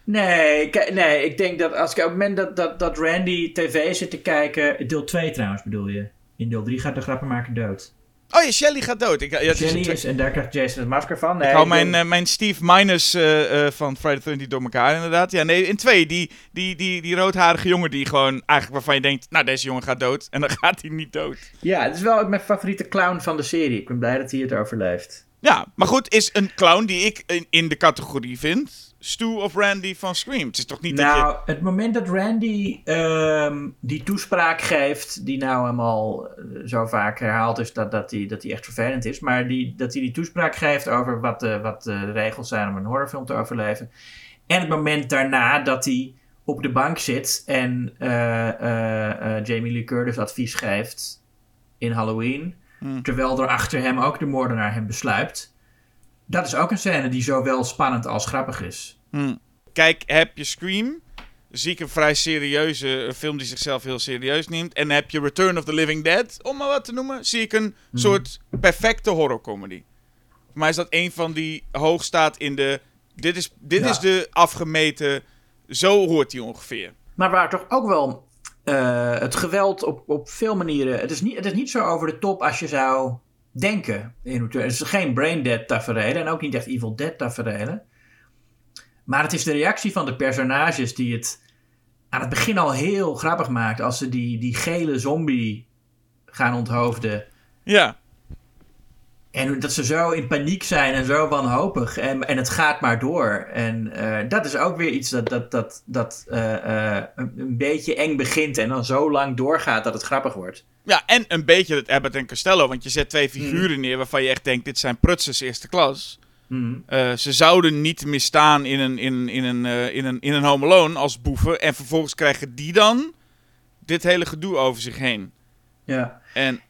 Nee, nee, ik denk dat als ik op het moment dat, dat, dat Randy tv zit te kijken... Deel 2 trouwens bedoel je. In deel 3 gaat de grappenmaker dood. Oh ja, Shelly gaat dood. Ik, ja, het is is, en daar krijgt Jason het masker van. Nee, ik hou ik mijn, eh, mijn Steve Minus eh, eh, van Friday the 13th door elkaar inderdaad. Ja, nee, in twee. Die, die, die, die roodharige jongen die gewoon eigenlijk waarvan je denkt... Nou, deze jongen gaat dood. En dan gaat hij niet dood. Ja, het is wel mijn favoriete clown van de serie. Ik ben blij dat hij het overleeft. Ja, maar goed, is een clown die ik in, in de categorie vind... Stu of Randy van Scream. Het is toch niet dat je... Nou, het moment dat Randy ehm, die toespraak geeft, die nou helemaal eh, zo vaak herhaald is dat, dat, die, dat die echt vervelend is, maar die, dat hij die toespraak geeft over wat de, wat de regels zijn om een horrorfilm te overleven. En het moment daarna dat hij op de bank zit en eh, eh, eh, Jamie Lee Curtis advies geeft in Halloween, Hmm. terwijl er achter hem ook de moordenaar hem besluipt. Dat is ook een scène die zowel spannend als grappig is. Hmm. Kijk, heb je Scream, zie ik een vrij serieuze een film die zichzelf heel serieus neemt. En heb je Return of the Living Dead, om maar wat te noemen, zie ik een soort perfecte horrorcomedy. Voor mij is dat een van die hoog staat in de... Dit is, dit Ja. is de afgemeten... Zo hoort hij ongeveer. Maar waar toch ook wel eh, het geweld op, op veel manieren. Het is, niet, het is niet zo over de top als je zou denken. In. Het is geen brain dead tafereelen en ook niet echt Evil Dead tafereelen. Maar het is de reactie van de personages die het aan het begin al heel grappig maakt. Als ze die, die gele zombie gaan onthoofden. Ja, En dat ze zo in paniek zijn en zo wanhopig. En, en het gaat maar door. En eh, dat is ook weer iets dat, dat, dat, dat eh, eh, een, beetje eng begint. En dan zo lang doorgaat dat het grappig wordt. ja, en een beetje het Abbott en Costello. Want je zet twee figuren neer waarvan je echt denkt... Dit zijn prutsers eerste klas. Mhm. Ze zouden niet misstaan in een, in, in, een, in, een, in een Home Alone als boeven. En vervolgens krijgen die dan dit hele gedoe over zich heen. Ja. En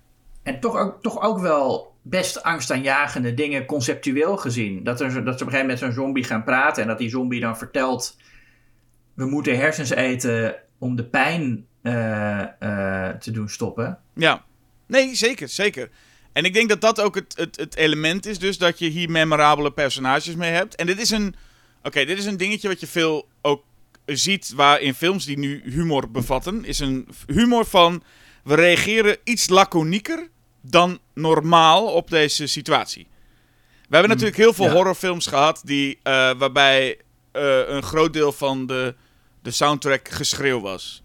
En toch ook, toch ook wel best angstaanjagende dingen conceptueel gezien. Dat, er, dat ze op een gegeven moment met zo'n zombie gaan praten. En dat die zombie dan vertelt... We moeten hersens eten om de pijn eh, eh, te doen stoppen. ja, nee, zeker, zeker. En ik denk dat dat ook het, het, het element is, dus dat je hier memorabele personages mee hebt. En dit is een, oké, dit is een dingetje wat je veel ook ziet waar in films die nu humor bevatten, is een humor van we reageren iets laconieker dan normaal op deze situatie. We hebben natuurlijk heel veel ja. horrorfilms gehad die, eh, waarbij eh, een groot deel van de, de soundtrack geschreeuw was.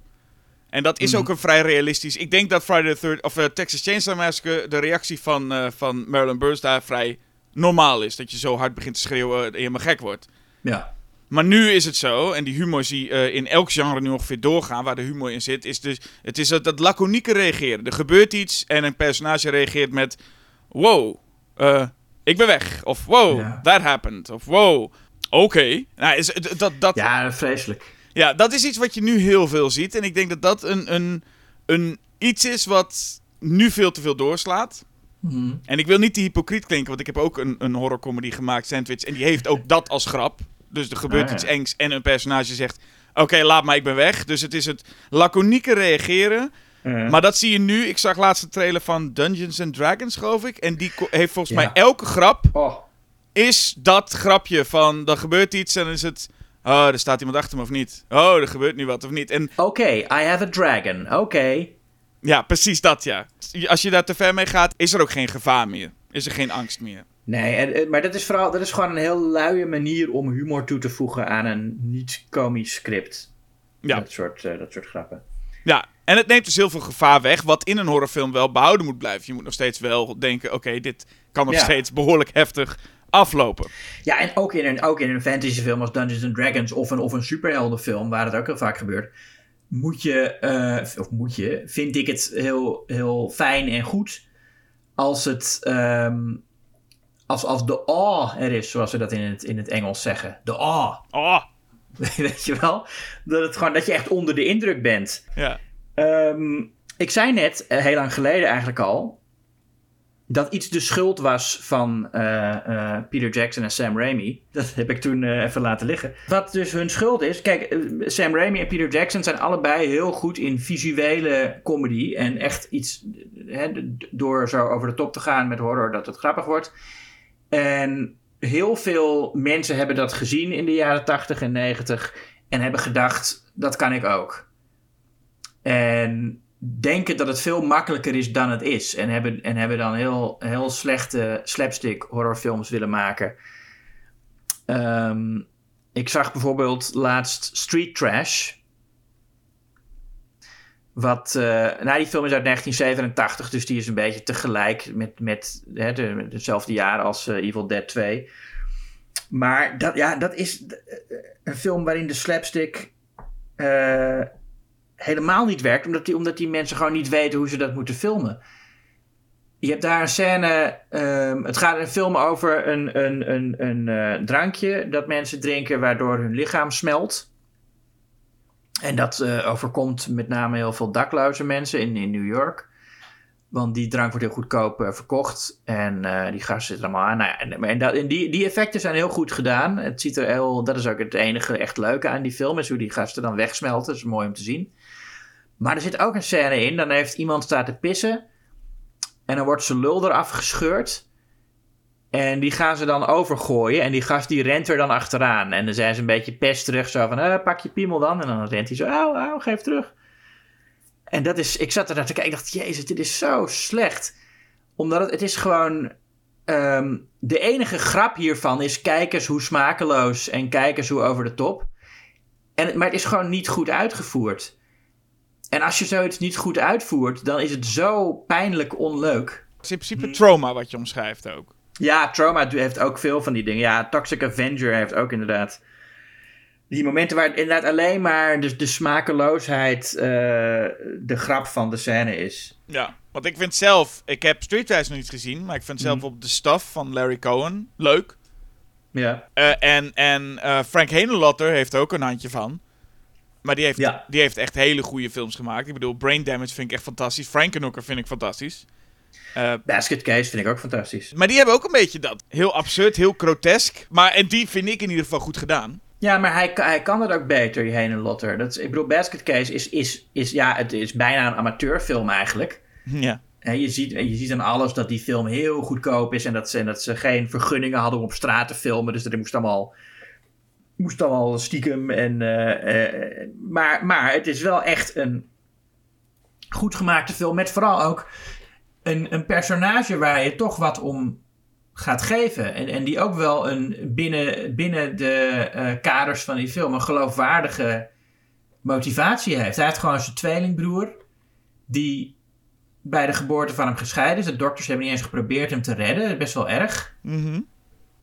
En dat is Mhm. ook een vrij realistisch. Ik denk dat Friday the Third of eh, Texas Chainsaw Massacre de reactie van, van Marilyn Burns daar vrij normaal is. Dat je zo hard begint te schreeuwen en je helemaal gek wordt. Ja. Maar nu is het zo, en die humor zie uh, in elk genre nu ongeveer doorgaan, waar de humor in zit, is dus, het is dat, dat laconieke reageren. Er gebeurt iets en een personage reageert met, wow, uh, ik ben weg. Of wow, ja. that happened. Of wow, oké. Nou, is, dat, dat, ja, vreselijk. Ja, dat is iets wat je nu heel veel ziet. En ik denk dat dat een, een, een iets is wat nu veel te veel doorslaat. Mhm. En ik wil niet te hypocriet klinken, want ik heb ook een, een horrorcomedy gemaakt, Sandwich. En die heeft ook dat als grap. Dus er gebeurt Ah, iets engs en een personage zegt... Oké, laat maar, ik ben weg. Dus het is het laconieke reageren. Uh, Maar dat zie je nu. Ik zag laatst de trailer van Dungeons and Dragons, geloof ik. En die heeft volgens Ja. mij elke grap... oh, is dat grapje van... Dan gebeurt iets en dan is het... Oh, er staat iemand achter me of niet. Oh, er gebeurt nu wat of niet. En Oké, I have a dragon. Oké. ja, precies dat, ja. Als je daar te ver mee gaat, is er ook geen gevaar meer. Is er geen angst meer. Nee, en, en- maar dat is vooral dat is gewoon een heel luie manier om humor toe te voegen aan een niet-komisch script. Ja. Dat soort, eh, dat soort grappen. Ja, en het neemt dus heel veel gevaar weg, wat in een horrorfilm wel behouden moet blijven. Je moet nog steeds wel denken, oké, dit kan nog Ja. steeds behoorlijk heftig aflopen. Ja, en ook in een, ook in een fantasyfilm als Dungeons and Dragons of een, of een superheldenfilm, waar het ook heel vaak gebeurt, moet je, eh, of moet je, vind ik het heel, heel fijn en goed als het, ehm, als, als de awe er is, zoals ze dat in het, in het Engels zeggen. De awe. Oh, Weet je wel? Dat, het gewoon, dat je echt onder de indruk bent. ja. Ehm, ik zei net, eh, heel lang geleden eigenlijk al, dat iets de schuld was van eh, eh, Peter Jackson en Sam Raimi. Dat heb ik toen even laten liggen. Wat dus hun schuld is. Kijk, Sam Raimi en Peter Jackson zijn allebei heel goed in visuele comedy. En echt iets, hè, door zo over de top te gaan met horror, dat het grappig wordt. En heel veel mensen hebben dat gezien in de jaren 80 en 90 en hebben gedacht, dat kan ik ook. En denken dat het veel makkelijker is dan het is. En hebben, en hebben dan heel, heel slechte slapstick horrorfilms willen maken. Ehm, ik zag bijvoorbeeld laatst Street Trash. Wat, eh, nou die film is uit 1987, dus die is een beetje tegelijk met, met hè, hetzelfde jaar als eh, Evil Dead 2. Maar dat, ja, dat is eh, een film waarin de slapstick helemaal niet werkt, omdat die, omdat die mensen gewoon niet weten hoe ze dat moeten filmen. Je hebt daar een scène. ehm, het gaat een film over een, een, een, een drankje dat mensen drinken waardoor hun lichaam smelt. En dat eh, overkomt met name heel veel dakloze mensen in, in New York. Want die drank wordt heel goedkoop eh, verkocht. En eh, die gasten zitten allemaal aan. Nou ja, en en, dat, die, die effecten zijn heel goed gedaan. Het ziet er heel, dat is ook het enige echt leuke aan die film. Is hoe die gasten dan wegsmelten. Dat is mooi om te zien. Maar er zit ook een scène in. Dan heeft iemand staat te pissen. En dan wordt zijn lul eraf gescheurd. En die gaan ze dan overgooien. En die gast die rent er dan achteraan. En dan zijn ze een beetje pesterig. Zo van, eh, pak je piemel dan. En dan rent hij zo, auw, auw, geef terug. En dat is, ik zat er naar te kijken. Ik dacht, jezus, dit is zo slecht. Omdat het, het is gewoon... ehm, de enige grap hiervan is kijk eens hoe smakeloos en kijk eens hoe over de top. En, maar het is gewoon niet goed uitgevoerd. En als je zoiets niet goed uitvoert, dan is het zo pijnlijk onleuk. Het is in principe trauma wat je omschrijft ook. Ja, Trauma heeft ook veel van die dingen. Ja, Toxic Avenger heeft ook inderdaad... Die momenten waar het inderdaad alleen maar de, de smakeloosheid eh, de grap van de scène is. Ja, want ik vind zelf, ik heb Streetwise nog niet gezien, maar ik vind zelf Mhm. op de stuff van Larry Cohen leuk. Ja. Eh, en en eh, Frank Henenlotter heeft er ook een handje van. Maar die heeft, Ja. die heeft echt hele goede films gemaakt. Ik bedoel, Brain Damage vind ik echt fantastisch. Frankenhooker vind ik fantastisch. Eh, Basket Case vind ik ook fantastisch. maar die hebben ook een beetje dat. Heel absurd, heel grotesk. Maar en die vind ik in ieder geval goed gedaan. Ja, maar hij, hij kan het ook beter, die Henen Lotter. Dat is, ik bedoel, Basket Case is, is, is, ja, het is bijna een amateurfilm eigenlijk. Ja. En je ziet, je ziet aan alles dat die film heel goedkoop is en dat ze, en dat ze geen vergunningen hadden om op straat te filmen. Dus dat moest allemaal, moest allemaal stiekem. En, eh, eh, maar, maar het is wel echt een goed gemaakte film. Met vooral ook een, een personage waar je toch wat om gaat geven. En, en die ook wel een, binnen, binnen de eh, kaders van die film een geloofwaardige motivatie heeft. Hij heeft gewoon zijn tweelingbroer die bij de geboorte van hem gescheiden is. De dokters hebben niet eens geprobeerd hem te redden. Dat is best wel erg. Mhm.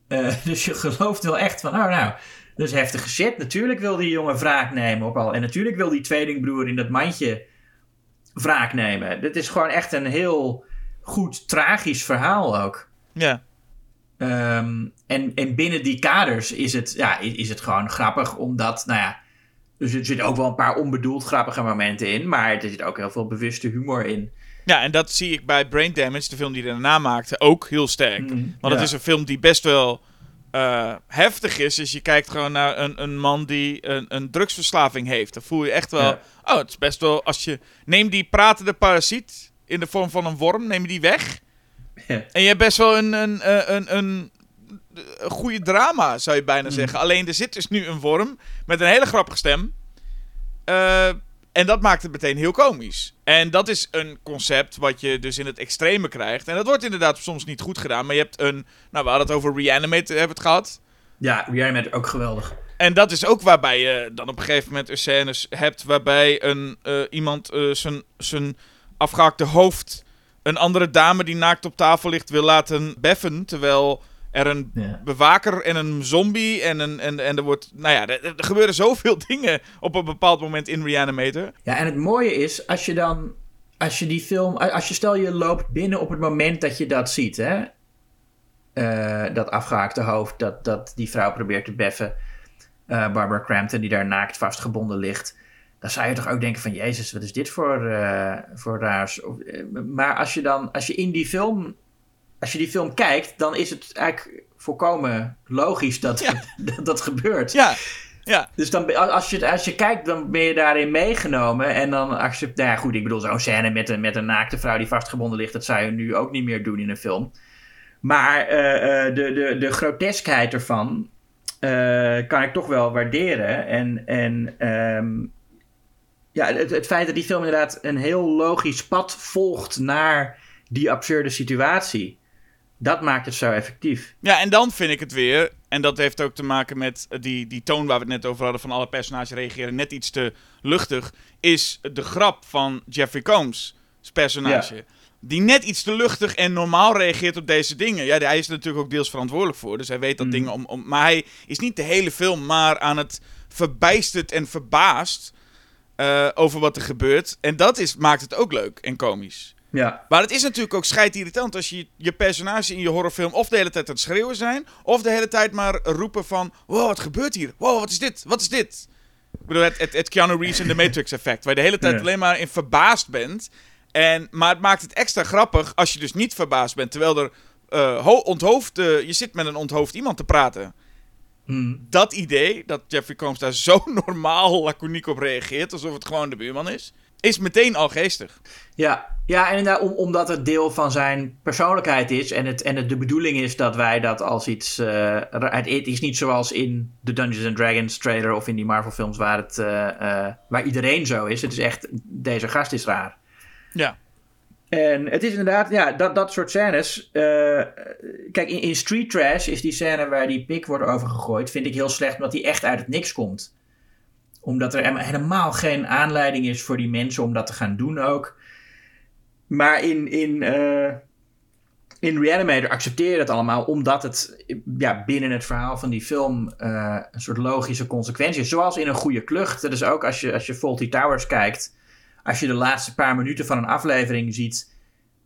Eh, dus je gelooft wel echt van, oh nou, Dus heftige shit. Natuurlijk wil die jongen wraak nemen op al. En natuurlijk wil die tweelingbroer in dat mandje wraak nemen. Dit is gewoon echt een heel goed tragisch verhaal ook. Ja. Ehm, en, en binnen die kaders is het, ja, is, is het gewoon grappig, omdat, nou ja, dus er zitten ook wel een paar onbedoeld grappige momenten in, maar er zit ook heel veel bewuste humor in. Ja, en dat zie ik bij Brain Damage, de film die hij daarna maakte, ook heel sterk. Mm, Want het is een film die best wel eh, heftig is. Dus je kijkt gewoon naar een, een man die een, een drugsverslaving heeft. Dan voel je echt wel... Ja. Oh, het is best wel... Als je... Neem die pratende parasiet in de vorm van een worm, neem die weg. Ja. En je hebt best wel een, een, eh, een, een, een goede drama, zou je Mm. bijna zeggen. Alleen er zit dus nu een worm met een hele grappige stem. Eh, en dat maakt het meteen heel komisch. En dat is een concept wat je dus in het extreme krijgt. En dat wordt inderdaad soms niet goed gedaan. Maar je hebt een... Nou, we hadden het over Reanimate, hebben we het gehad. Ja, Reanimator ook geweldig. En dat is ook waarbij je dan op een gegeven moment een scènes hebt waarbij een, eh, iemand eh, zijn, zijn afgehakte hoofd een andere dame die naakt op tafel ligt wil laten beffen. Terwijl er een Ja. bewaker en een zombie en, een, en, en er wordt... Nou ja, er, er gebeuren zoveel dingen op een bepaald moment in Reanimator. Ja, en het mooie is, als je dan, als je die film, als je stel je loopt binnen op het moment dat je dat ziet, hè, Eh, dat afgehaakte hoofd, dat, dat die vrouw probeert te beffen, eh, Barbara Crampton, die daar naakt vastgebonden ligt, dan zou je toch ook denken van, jezus, wat is dit voor, eh, voor raars. Of, eh, maar als je dan, als je in die film, als je die film kijkt, dan is het eigenlijk volkomen logisch dat Ja. dat, dat gebeurt. Ja, ja. Dus dan, als je, als je kijkt, dan ben je daarin meegenomen. En dan accept. Nou ja, goed, ik bedoel, zo'n scène met een, met een naakte vrouw die vastgebonden ligt. dat zou je nu ook niet meer doen in een film. Maar eh, de, de, de groteskheid ervan. kan ik toch wel waarderen. En. en ehm, ja, het, het feit dat die film inderdaad een heel logisch pad volgt naar die absurde situatie. Dat maakt het zo effectief. Ja, en dan vind ik het weer, en dat heeft ook te maken met die, die toon waar we het net over hadden, van alle personages reageren net iets te luchtig, is de grap van Jeffrey Combs' personage. Die net iets te luchtig en normaal reageert op deze dingen. Ja, hij is er natuurlijk ook deels verantwoordelijk voor. Dus hij weet dat Mhm. dingen om, om. Maar hij is niet de hele film maar aan het verbijsterd en verbaasd eh, over wat er gebeurt. En dat is, maakt het ook leuk en komisch. Ja, Maar het is natuurlijk ook scheidirritant als je je personage in je horrorfilm of de hele tijd aan het schreeuwen zijn, of de hele tijd maar roepen van, wow, wat gebeurt hier? Wow, wat is dit? Wat is dit? Ik bedoel, het, het, het Keanu Reeves in The Matrix effect, waar je de hele tijd Ja. alleen maar in verbaasd bent. En, maar het maakt het extra grappig als je dus niet verbaasd bent, terwijl er eh, ho- onthoofd, eh, je zit met een onthoofd iemand te praten. Hm. Dat idee, dat Jeffrey Combs daar zo normaal laconiek op reageert, alsof het gewoon de buurman is, is meteen al geestig. Ja, ja en inderdaad, om, omdat het deel van zijn persoonlijkheid is en het, en het de bedoeling is dat wij dat als iets. eh, het is niet zoals in de Dungeons and Dragons trailer of in die Marvel films waar, het, eh, eh, waar iedereen zo is. Het is echt, deze gast is raar. Ja. En het is inderdaad, ja, dat, dat soort scènes. eh, kijk, in, in Street Trash is die scène waar die pik wordt overgegooid, vind ik heel slecht, omdat die echt uit het niks komt. Omdat er helemaal geen aanleiding is voor die mensen om dat te gaan doen ook. Maar in, in, eh, in Reanimator accepteer je dat allemaal, omdat het ja, binnen het verhaal van die film eh, een soort logische consequentie is. Zoals in een goede klucht. Dat is ook als je, als je Faulty Towers kijkt als je de laatste paar minuten van een aflevering ziet,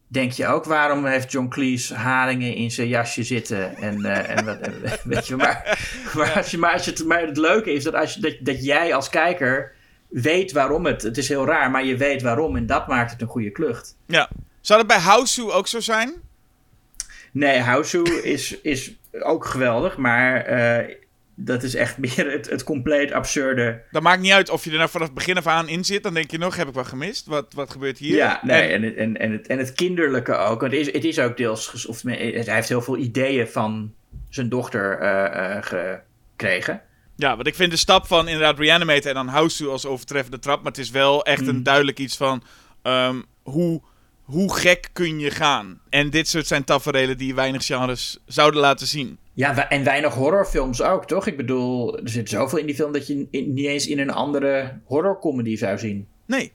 denk je ook waarom heeft John Cleese haringen in zijn jasje zitten en, eh, en wat, weet je, maar, maar, als je, maar, als je het, maar het leuke is dat, als je, dat, dat jij als kijker weet waarom het, het is heel raar, maar je weet waarom en dat maakt het een goede klucht. Ja. Zou dat bij Houseu ook zo zijn? Nee, Houseu is, is ook geweldig, maar eh, dat is echt meer het, het compleet absurde Dat maakt niet uit of je er nou vanaf het begin af aan in zit. Dan denk je nog, heb ik wat gemist? Wat, wat gebeurt hier? Ja, nee, En- en, het- en, en, het, en het kinderlijke ook. Want het is, het is ook deels... Of, hij heeft heel veel ideeën van zijn dochter eh, eh, gekregen. ja, want ik vind de stap van inderdaad Reanimate en dan Houseu als overtreffende trap. Maar het is wel echt een Mm. duidelijk iets van ehm, hoe, hoe gek kun je gaan. En dit soort zijn tafereelen die weinig genres zouden laten zien. Ja, en weinig horrorfilms ook, toch? Ik bedoel, er zit zoveel in die film dat je niet eens in een andere horrorcomedy zou zien. Nee.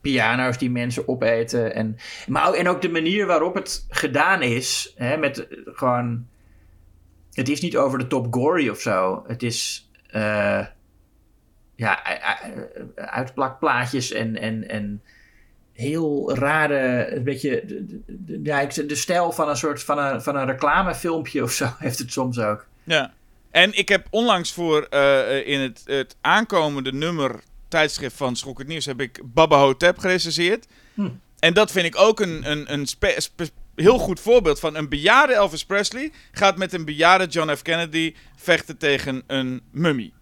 Piano's die mensen opeten. En, maar ook, en ook de manier waarop het gedaan is. Hè, met eh, gewoon... Het is niet over de top gory of zo. Het is... eh, ja, uitplakplaatjes en, en, en heel rare, een beetje, de, de, de stijl van een soort van een, van een reclamefilmpje of zo heeft het soms ook. Ja, en ik heb onlangs voor uh, in het, het aankomende nummer tijdschrift van Schok het Nieuws heb ik Baba Hotep gerecenseerd. Hm. En dat vind ik ook een, een, een heel goed voorbeeld van een bejaarde Elvis Presley gaat met een bejaarde John F. Kennedy vechten tegen een mummie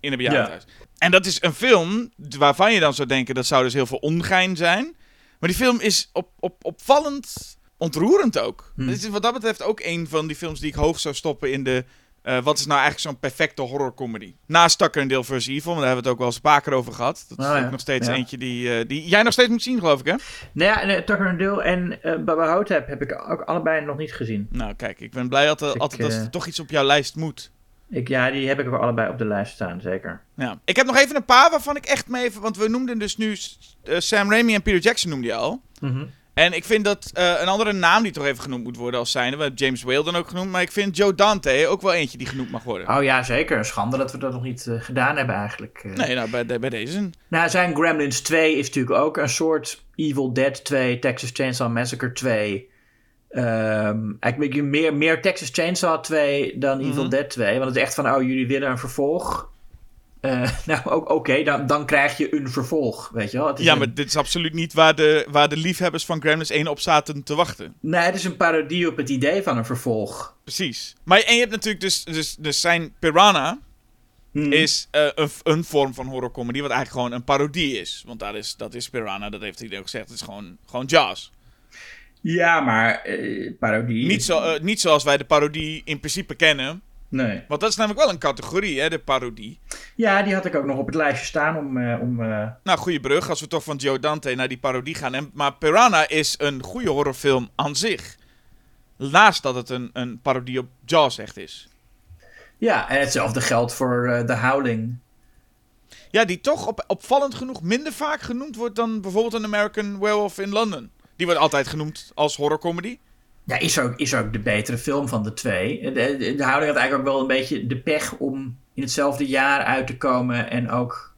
in een bejaardenhuis. Ja. En dat is een film waarvan je dan zou denken dat zou dus heel veel ongein zijn. Maar die film is op, op, opvallend ontroerend ook. Hm. Het is wat dat betreft ook een van die films die ik hoog zou stoppen in de uh, wat is nou eigenlijk zo'n perfecte horrorcomedy? Naast Tucker and Dale vs. Evil, want daar hebben we het ook wel eens vaker over gehad. Dat is oh, ook nog steeds eentje die, uh, die jij nog steeds moet zien, geloof ik, hè? Nou ja, nee, Tucker and Dale en uh, Baba Hotep heb ik ook allebei nog niet gezien. Nou, kijk, ik ben blij altijd, altijd dat er toch iets op jouw lijst moet. Ik, ja, die heb ik ook allebei op de lijst staan, zeker. Ja. Ik heb nog even een paar waarvan ik echt mee... Want we noemden dus nu... Sam Raimi en Peter Jackson noemde je al. Mm en ik vind dat uh, een andere naam die toch even genoemd moet worden als zijnde. We hebben James Whale dan ook genoemd. Maar ik vind Joe Dante ook wel eentje die genoemd mag worden. Oh ja, zeker. Een schande dat we dat nog niet uh, gedaan hebben eigenlijk. Nee, nou bij, bij deze. Nou, zijn Gremlins 2 is natuurlijk ook een soort Evil Dead 2, Texas Chainsaw Massacre 2. Um, eigenlijk meer, meer Texas Chainsaw 2 dan Evil mm -hmm. Dead 2. Want het is echt van, oh, jullie willen een vervolg. Uh, nou, ook oké, dan, dan krijg je een vervolg, weet je wel. Het is ja, maar dit is absoluut niet waar de, waar de liefhebbers van Gremlins 1 op zaten te wachten. Nee, het is een parodie op het idee van een vervolg. Precies. Maar en je hebt natuurlijk dus, dus, dus zijn Piranha hmm. is uh, een, een vorm van horrorcomedy, wat eigenlijk gewoon een parodie is. Want dat is, dat is Piranha, dat heeft hij ook gezegd, het is gewoon, gewoon jazz. Ja, maar uh, parodie... Niet, zo, niet zoals wij de parodie in principe kennen... Nee. Want dat is namelijk wel een categorie, hè, de parodie. Ja, die had ik ook nog op het lijstje staan om... Uh, om. Nou, goede brug, als we toch van Joe Dante naar die parodie gaan. En, maar Piranha is een goede horrorfilm aan zich. Naast dat het een, een parodie op Jaws echt is. Ja, en hetzelfde geldt voor uh, The Howling. Ja, die toch op, opvallend genoeg minder vaak genoemd wordt dan bijvoorbeeld een American Werewolf in London. Die wordt altijd genoemd als horrorcomedy. Ja, is ook, is ook de betere film van de twee. De, de, de houding had eigenlijk ook wel een beetje de pech om in hetzelfde jaar uit te komen. En ook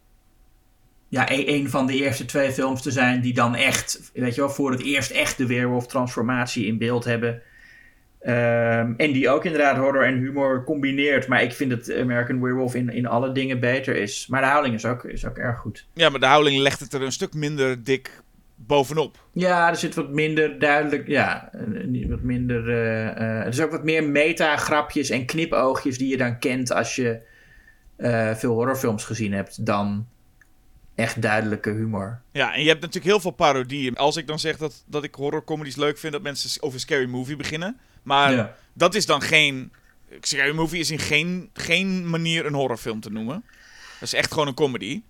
ja, een, een van de eerste twee films te zijn die dan echt, weet je wel, voor het eerst echt de Werewolf-transformatie in beeld hebben. Um, en die ook inderdaad horror en humor combineert. Maar ik vind dat American Werewolf in, in alle dingen beter is. Maar de houding is ook, is ook erg goed. Ja, maar de houding legt het er een stuk minder dik bovenop. Ja, er zit wat minder duidelijk. Ja, wat minder. Uh, uh, er is ook wat meer meta-grapjes en knipoogjes die je dan kent als je uh, veel horrorfilms gezien hebt. Dan echt duidelijke humor. Ja, en je hebt natuurlijk heel veel parodieën. Als ik dan zeg dat, dat ik horrorcomedies leuk vind, dat mensen over Scary Movie beginnen. Maar dat is dan geen. Scary Movie is in geen, geen manier een horrorfilm te noemen. Dat is echt gewoon een comedy.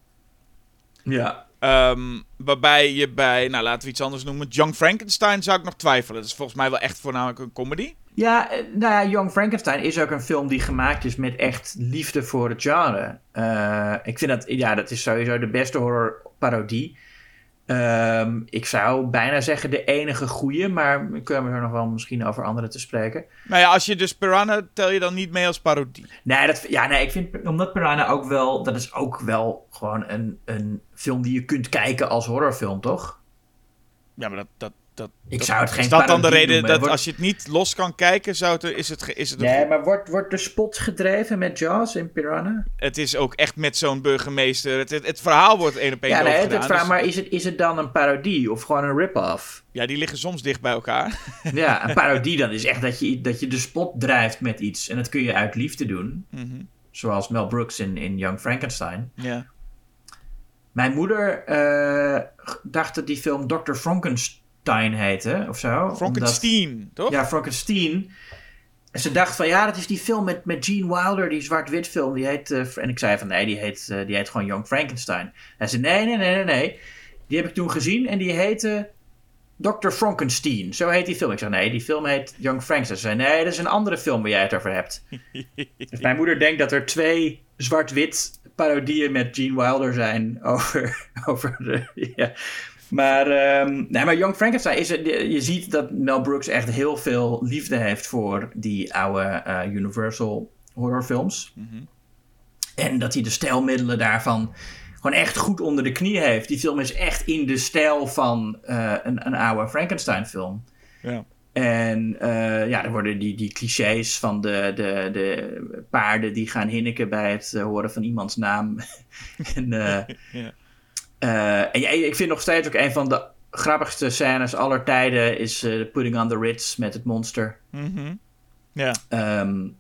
Ja. Um, waarbij je bij, nou laten we iets anders noemen, Young Frankenstein zou ik nog twijfelen. Dat is volgens mij wel echt voornamelijk een comedy. Ja, eh, nou ja, Young Frankenstein is ook een film die gemaakt is met echt liefde voor het genre. Uh, ik vind dat, ja, dat is sowieso de beste horror parodie. Um, ik zou bijna zeggen de enige goede, maar we kunnen er nog wel misschien over andere te spreken. Nou ja, als je dus Piranha tel je dan niet mee als parodie? Nee, dat, ja, nee ik vind omdat Piranha ook wel, dat is ook wel gewoon een, een film die je kunt kijken als horrorfilm, toch? Ja, maar dat, dat, dat, ik zou het geen Is dat dan de reden dat als je het niet los kan kijken, zou het, is het, is het Nee, maar wordt, wordt de spot gedreven met Jaws in Piranha? Het is ook echt met zo'n burgemeester. Het, het, verhaal wordt één op één Ja, nee, het, het dus... maar is het, is het dan een parodie of gewoon een rip-off? Ja, die liggen soms dicht bij elkaar. ja, een parodie dan is echt dat je, dat je de spot drijft met iets. En dat kun je uit liefde doen. Mm Zoals Mel Brooks in, in Young Frankenstein. Ja. Mijn moeder uh, dacht dat die film Dr. Frankenstein Frankenstein heette of zo. Frankenstein, toch? Ja, Frankenstein. En ze dacht van ja, dat is die film met, met Gene Wilder, die zwart-wit film. Die heet, uh, en ik zei van nee, die heet, uh, die heet gewoon Young Frankenstein. En ze nee, nee, nee, nee, nee. Die heb ik toen gezien en die heette Dr. Frankenstein. Zo heet die film. Ik zei nee, die film heet Young Frankenstein. Ze zei nee, dat is een andere film waar jij het over hebt. dus mijn moeder denkt dat er twee zwart-wit parodieën met Gene Wilder zijn over, over de, ja, maar, um, nee, maar Young Frankenstein is Je ziet dat Mel Brooks echt heel veel liefde heeft voor die oude uh, Universal horrorfilms. Mm En dat hij de stijlmiddelen daarvan gewoon echt goed onder de knie heeft. Die film is echt in de stijl van uh, een, een oude Frankenstein film. Ja. En uh, ja, er worden die, die clichés van de, de, de paarden die gaan hinniken bij het uh, horen van iemands naam. en, ja. En ja, ik vind nog steeds ook een van de grappigste scènes aller tijden is Putting on the Ritz met het monster. Mhm. Ja. Um,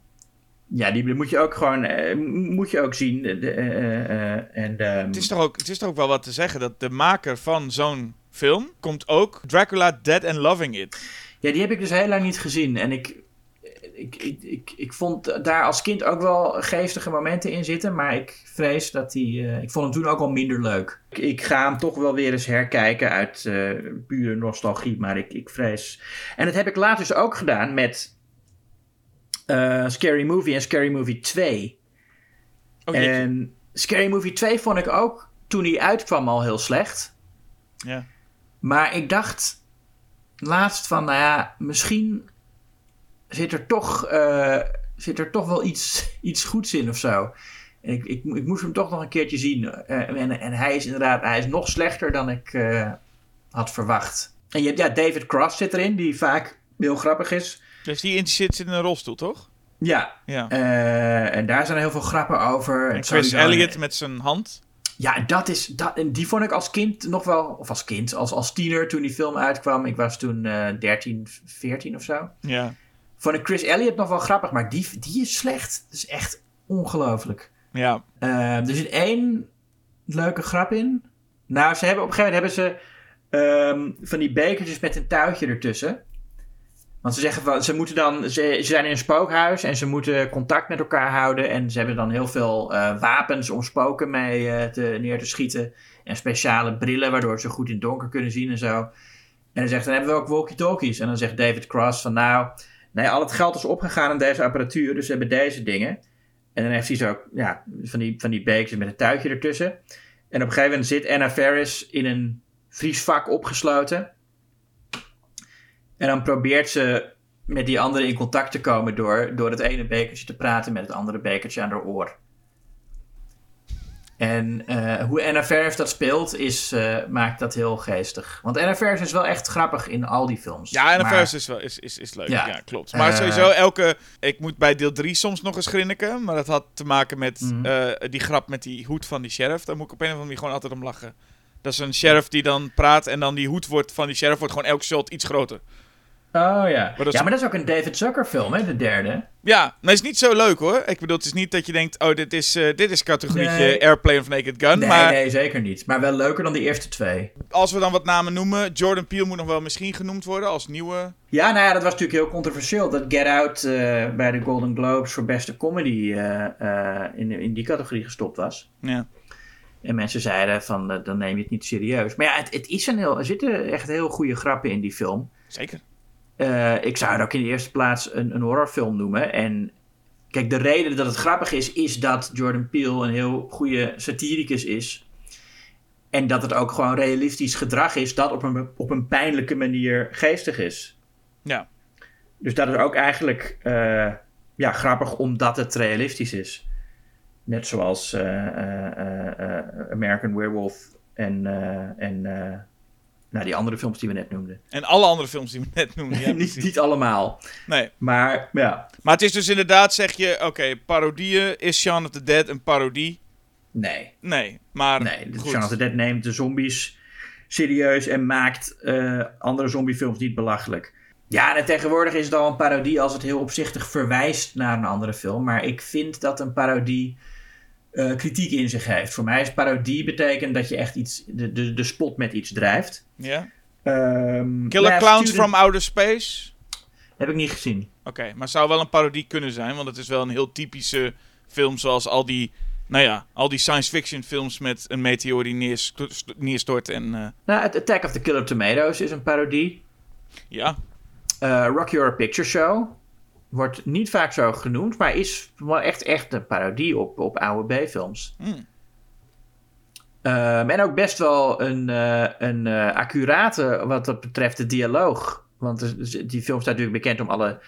ja, die moet je ook gewoon uh, moet je ook zien. De, uh, en, um... het, is toch ook, het is toch ook wel wat te zeggen dat de maker van zo'n film komt ook Dracula Dead and Loving It. Ja, die heb ik dus heel lang niet gezien. En ik, ik, ik, ik, ik vond daar als kind ook wel geestige momenten in zitten. Maar ik vrees dat die. Uh, ik vond hem toen ook al minder leuk. Ik, ik ga hem toch wel weer eens herkijken uit uh, pure nostalgie. Maar ik, ik vrees. En dat heb ik later dus ook gedaan met uh, Scary Movie en Scary Movie 2. Oh, en Scary Movie 2 vond ik ook toen hij uitkwam al heel slecht. Ja. Maar ik dacht laatst van, nou ja, misschien zit er toch, uh, zit er toch wel iets, iets goeds in of zo. En ik, ik, ik moest hem toch nog een keertje zien. Uh, en, en hij is inderdaad, hij is nog slechter dan ik uh, had verwacht. En je hebt, ja, David Cross zit erin, die vaak heel grappig is. Dus die zit in een rolstoel, toch? Ja. ja. En daar zijn heel veel grappen over. En Chris Elliott met zijn hand. Ja, dat is, dat, en die vond ik als kind nog wel, of als kind, als, als tiener toen die film uitkwam. Ik was toen uh, 13, 14 of zo. Ja. Vond ik Chris Elliott nog wel grappig, maar die, die is slecht. Dat is echt ongelooflijk. Ja. Uh, er zit één leuke grap in. Nou, ze hebben op een gegeven moment hebben ze um, van die bekertjes met een touwtje ertussen. Want ze zeggen van, ze moeten dan, ze, ze, zijn in een spookhuis en ze moeten contact met elkaar houden. En ze hebben dan heel veel uh, wapens om spoken mee uh, te, neer te schieten. En speciale brillen waardoor ze goed in het donker kunnen zien en zo. En dan zegt, dan hebben we ook walkie-talkies. En dan zegt David Cross van, nou, nee, al het geld is opgegaan in deze apparatuur, dus we hebben deze dingen. En dan heeft hij zo, ja, van die, van die beekjes met een tuitje ertussen. En op een gegeven moment zit Anna Ferris in een vriesvak opgesloten. En dan probeert ze met die andere in contact te komen door, door het ene bekertje te praten met het andere bekertje aan haar oor. En uh, hoe Anna Faris dat speelt, is, uh, maakt dat heel geestig. Want Anna Faris is wel echt grappig in al die films. Ja, Anna Faris is, wel, is, is, is leuk. Ja, ja klopt. Maar uh, sowieso, elke... Ik moet bij deel 3 soms nog eens grinniken. Maar dat had te maken met mm. die grap met die hoed van die sheriff. Daar moet ik op een of andere manier gewoon altijd om lachen. Dat is een sheriff die dan praat en dan die hoed wordt van die sheriff wordt gewoon elke shot iets groter. Oh ja. Maar ja, maar dat is ook een David Zucker film, hè? De derde. Ja, maar het is niet zo leuk hoor. Ik bedoel, het is niet dat je denkt, oh, dit is, uh, dit is categorietje nee. Airplane of Naked Gun. Nee, maar... nee, zeker niet. Maar wel leuker dan de eerste twee. Als we dan wat namen noemen, Jordan Peele moet nog wel misschien genoemd worden als nieuwe... Ja, nou ja, dat was natuurlijk heel controversieel. Dat Get Out uh, bij de Golden Globes voor beste comedy uh, in, in die categorie gestopt was. Ja. En mensen zeiden van, dan neem je het niet serieus. Maar ja, het, het is een heel, er zitten echt heel goede grappen in die film. Zeker. Uh, ik zou het ook in de eerste plaats een, een horrorfilm noemen. En kijk, de reden dat het grappig is, is dat Jordan Peele een heel goede satiricus is. En dat het ook gewoon realistisch gedrag is dat op een, op een pijnlijke manier geestig is. Ja. Dus dat is ook eigenlijk uh, ja, grappig omdat het realistisch is. Net zoals uh, American Werewolf en, en nou, die andere films die we net noemden. En alle andere films die we net noemden. Ja, niet, niet allemaal. Nee. Maar ja. Maar het is dus inderdaad, zeg je, oké, okay, parodieën. Is Shaun of the Dead een parodie? Nee. Nee, maar Nee, goed. Shaun of the Dead neemt de zombies serieus en maakt uh, andere zombiefilms niet belachelijk. Ja, en tegenwoordig is het al een parodie als het heel opzichtig verwijst naar een andere film. Maar ik vind dat een parodie uh, kritiek in zich heeft. Voor mij is parodie betekent dat je echt iets, de, de, de spot met iets drijft. Ja. Um, Killer Clowns student... from Outer Space? Heb ik niet gezien. Oké, okay, maar zou wel een parodie kunnen zijn, want het is wel een heel typische film zoals al die, nou ja, al die science fiction films met een meteor die neerstort, neerstort en... Uh... Nou, Attack of the Killer Tomatoes is een parodie. Ja. Uh, Rocky Horror Picture Show wordt niet vaak zo genoemd, maar is wel echt, echt een parodie op, op oude B-films. Mm. Um, en ook best wel een, uh, een uh, accurate wat dat betreft de dialoog. Want die film staat natuurlijk bekend om alle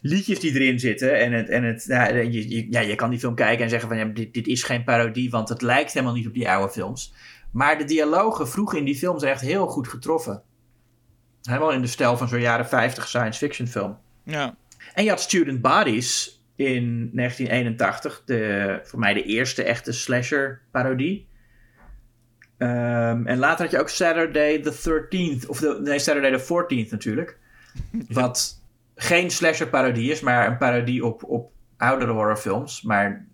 liedjes die erin zitten. En, het, en het, ja, je, je, ja, je kan die film kijken en zeggen van ja, dit, dit is geen parodie, want het lijkt helemaal niet op die oude films. Maar de dialogen vroeg in die film zijn echt heel goed getroffen. Helemaal in de stijl van zo'n jaren 50 science fiction film. Ja. En je had Student Bodies in 1981, de, voor mij de eerste echte slasher parodie. Ehm, en later had je ook Saturday the 13th, of de, nee, Saturday the 14th natuurlijk. Wat geen slasher parodie is, maar een parodie op, op oudere horrorfilms. Maar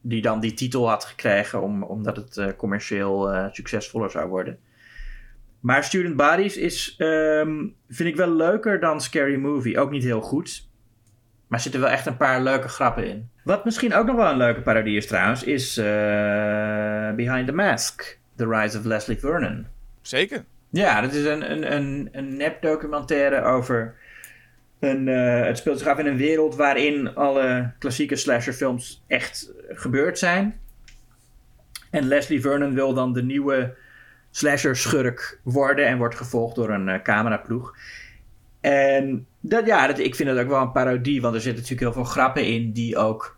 die dan die titel had gekregen om, omdat het uh, commercieel uh, succesvoller zou worden. Maar Student Bodies is, um, vind ik wel leuker dan Scary Movie. Ook niet heel goed. Maar er zitten wel echt een paar leuke grappen in. Wat misschien ook nog wel een leuke parodie is trouwens, is uh, Behind the Mask. The Rise of Leslie Vernon. Zeker. Ja, dat is een, een, een, een nep-documentaire over. Een, uh, het speelt zich af in een wereld waarin alle klassieke slasherfilms echt gebeurd zijn. En Leslie Vernon wil dan de nieuwe slasher-schurk worden en wordt gevolgd door een uh, cameraploeg. En dat, ja, dat, ik vind het ook wel een parodie, want er zitten natuurlijk heel veel grappen in die ook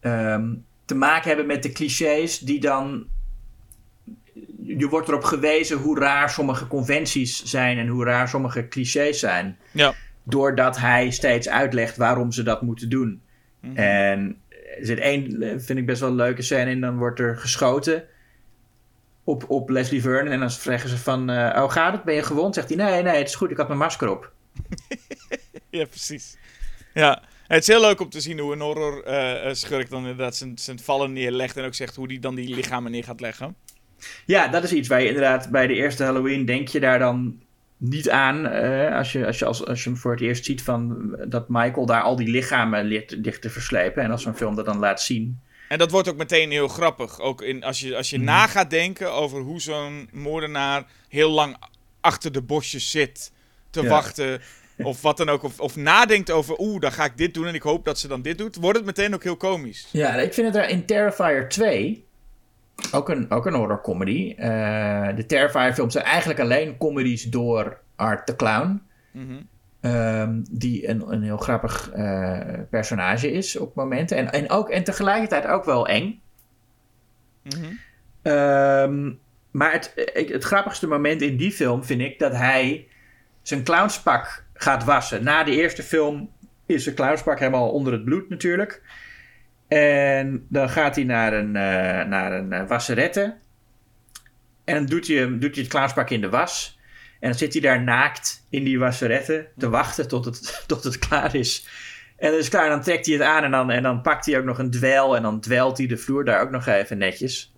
um, te maken hebben met de clichés die dan je wordt erop gewezen hoe raar sommige conventies zijn en hoe raar sommige clichés zijn. Ja. Doordat hij steeds uitlegt waarom ze dat moeten doen. Mm-hmm. En er zit één, vind ik best wel een leuke scène in, dan wordt er geschoten op, op Leslie Vernon. En dan vragen ze van, uh, oh gaat het? Ben je gewond? Zegt hij, nee, nee, het is goed, ik had mijn masker op. ja, precies. Ja, het is heel leuk om te zien hoe een horror uh, schurk dan inderdaad zijn, zijn vallen neerlegt en ook zegt hoe die dan die lichamen neer gaat leggen. Ja, dat is iets waar je inderdaad bij de eerste Halloween denk je daar dan niet aan. Uh, als, je, als, je als, als je hem voor het eerst ziet van dat Michael daar al die lichamen ligt, te verslepen. En als zo'n film dat dan laat zien. En dat wordt ook meteen heel grappig. Ook in, als je, als je mm. na gaat denken over hoe zo'n moordenaar heel lang achter de bosjes zit te ja. wachten. Of wat dan ook. Of, of nadenkt over, oeh, dan ga ik dit doen en ik hoop dat ze dan dit doet. Wordt het meteen ook heel komisch. Ja, ik vind het er in Terrifier 2 ook een, ook een horror comedy. Uh, de Terrifier films zijn eigenlijk alleen comedies door Art the Clown. Mm -hmm. Um, die een, een heel grappig uh, personage is op momenten. En, en, ook, en tegelijkertijd ook wel eng. Mm -hmm. um, maar het, het grappigste moment in die film vind ik dat hij zijn clownspak gaat wassen. Na de eerste film is zijn clownspak helemaal onder het bloed natuurlijk. En dan gaat hij naar een, uh, naar een uh, wasserette. En doet hij, doet hij het klaarspak in de was. En dan zit hij daar naakt in die wasserette te wachten tot het, tot het klaar is. En dan is klaar, dan trekt hij het aan en dan, en dan pakt hij ook nog een dwel. En dan dwelt hij de vloer daar ook nog even netjes.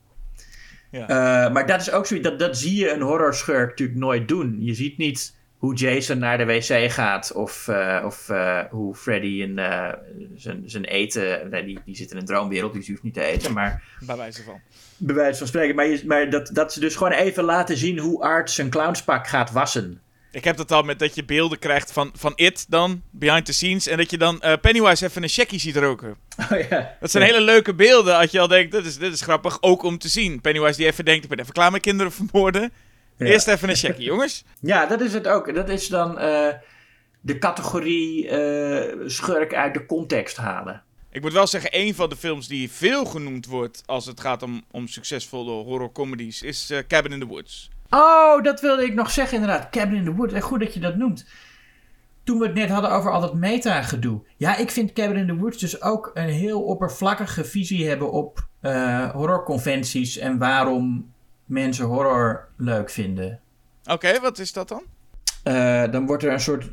Ja. Uh, maar dat is ook zoiets, dat, dat zie je een horrorschurk natuurlijk nooit doen. Je ziet niet hoe Jason naar de wc gaat. Of, uh, of uh, hoe Freddy in, uh, zijn eten. Nee, die, die zit in een droomwereld, dus die hoeft niet te eten. Maar, bij wijze van. Bij wijze van spreken. Maar, je, maar dat, dat ze dus gewoon even laten zien hoe Art zijn clownspak gaat wassen. Ik heb dat al met dat je beelden krijgt van, van It dan, behind the scenes. En dat je dan Pennywise even een checkie ziet roken. Oh, ja. Dat zijn hele leuke beelden. Als je al denkt, dit is, dit is grappig, ook om te zien. Pennywise die even denkt, ik ben even klaar met kinderen vermoorden. Eerst even een checkie, jongens. Ja, dat is het ook. Dat is dan uh, de categorie uh, schurk uit de context halen. Ik moet wel zeggen, een van de films die veel genoemd wordt als het gaat om, om succesvolle horrorcomedies is uh, Cabin in the Woods. Oh, dat wilde ik nog zeggen inderdaad. Cabin in the Woods. Goed dat je dat noemt. Toen we het net hadden over al dat meta-gedoe. Ja, ik vind Cabin in the Woods dus ook een heel oppervlakkige visie hebben op horrorconventies en waarom mensen horror leuk vinden. Oké, wat is dat dan? Uh, dan wordt er een soort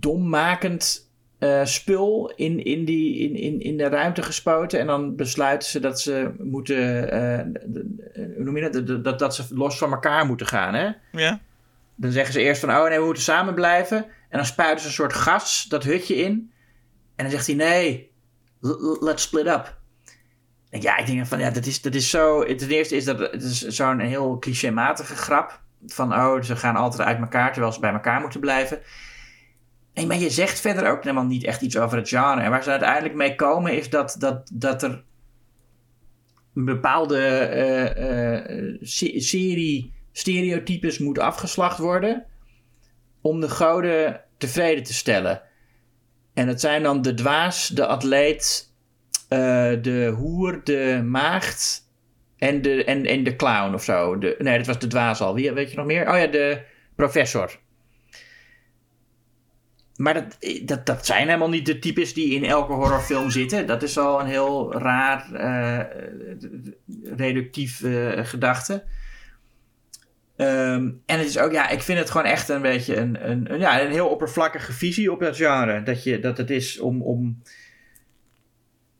dommakend uh, spul in, in, die, in, in, in de ruimte gespoten. En dan besluiten ze dat ze moeten. Uh, hoe noem je dat? dat? Dat ze los van elkaar moeten gaan, hè? Ja. Dan zeggen ze eerst van: oh nee, we moeten samen blijven. En dan spuiten ze een soort gas dat hutje in. En dan zegt hij: nee, let's split up. Ja, ik denk van ja, dat is, dat is zo. Ten eerste is dat het is zo'n heel clichématige grap. Van oh, ze gaan altijd uit elkaar terwijl ze bij elkaar moeten blijven. En, maar je zegt verder ook helemaal niet echt iets over het genre. En waar ze uiteindelijk mee komen is dat, dat, dat er een bepaalde uh, uh, serie stereotypes moet afgeslacht worden. Om de goden tevreden te stellen. En het zijn dan de dwaas, de atleet, eh, de hoer, de maagd en de, en, en de clown of zo. De, nee, dat was de dwaas al. Wie, weet je nog meer? Oh ja, de professor. Maar dat, dat, dat zijn helemaal niet de types die in elke horrorfilm zitten. Dat is al een heel raar, eh, reductief eh, gedachte. Ehm, en het is ook, ja, ik vind het gewoon echt een beetje een, een, een, ja, een heel oppervlakkige visie op dat genre. Dat, je, dat het is om, om,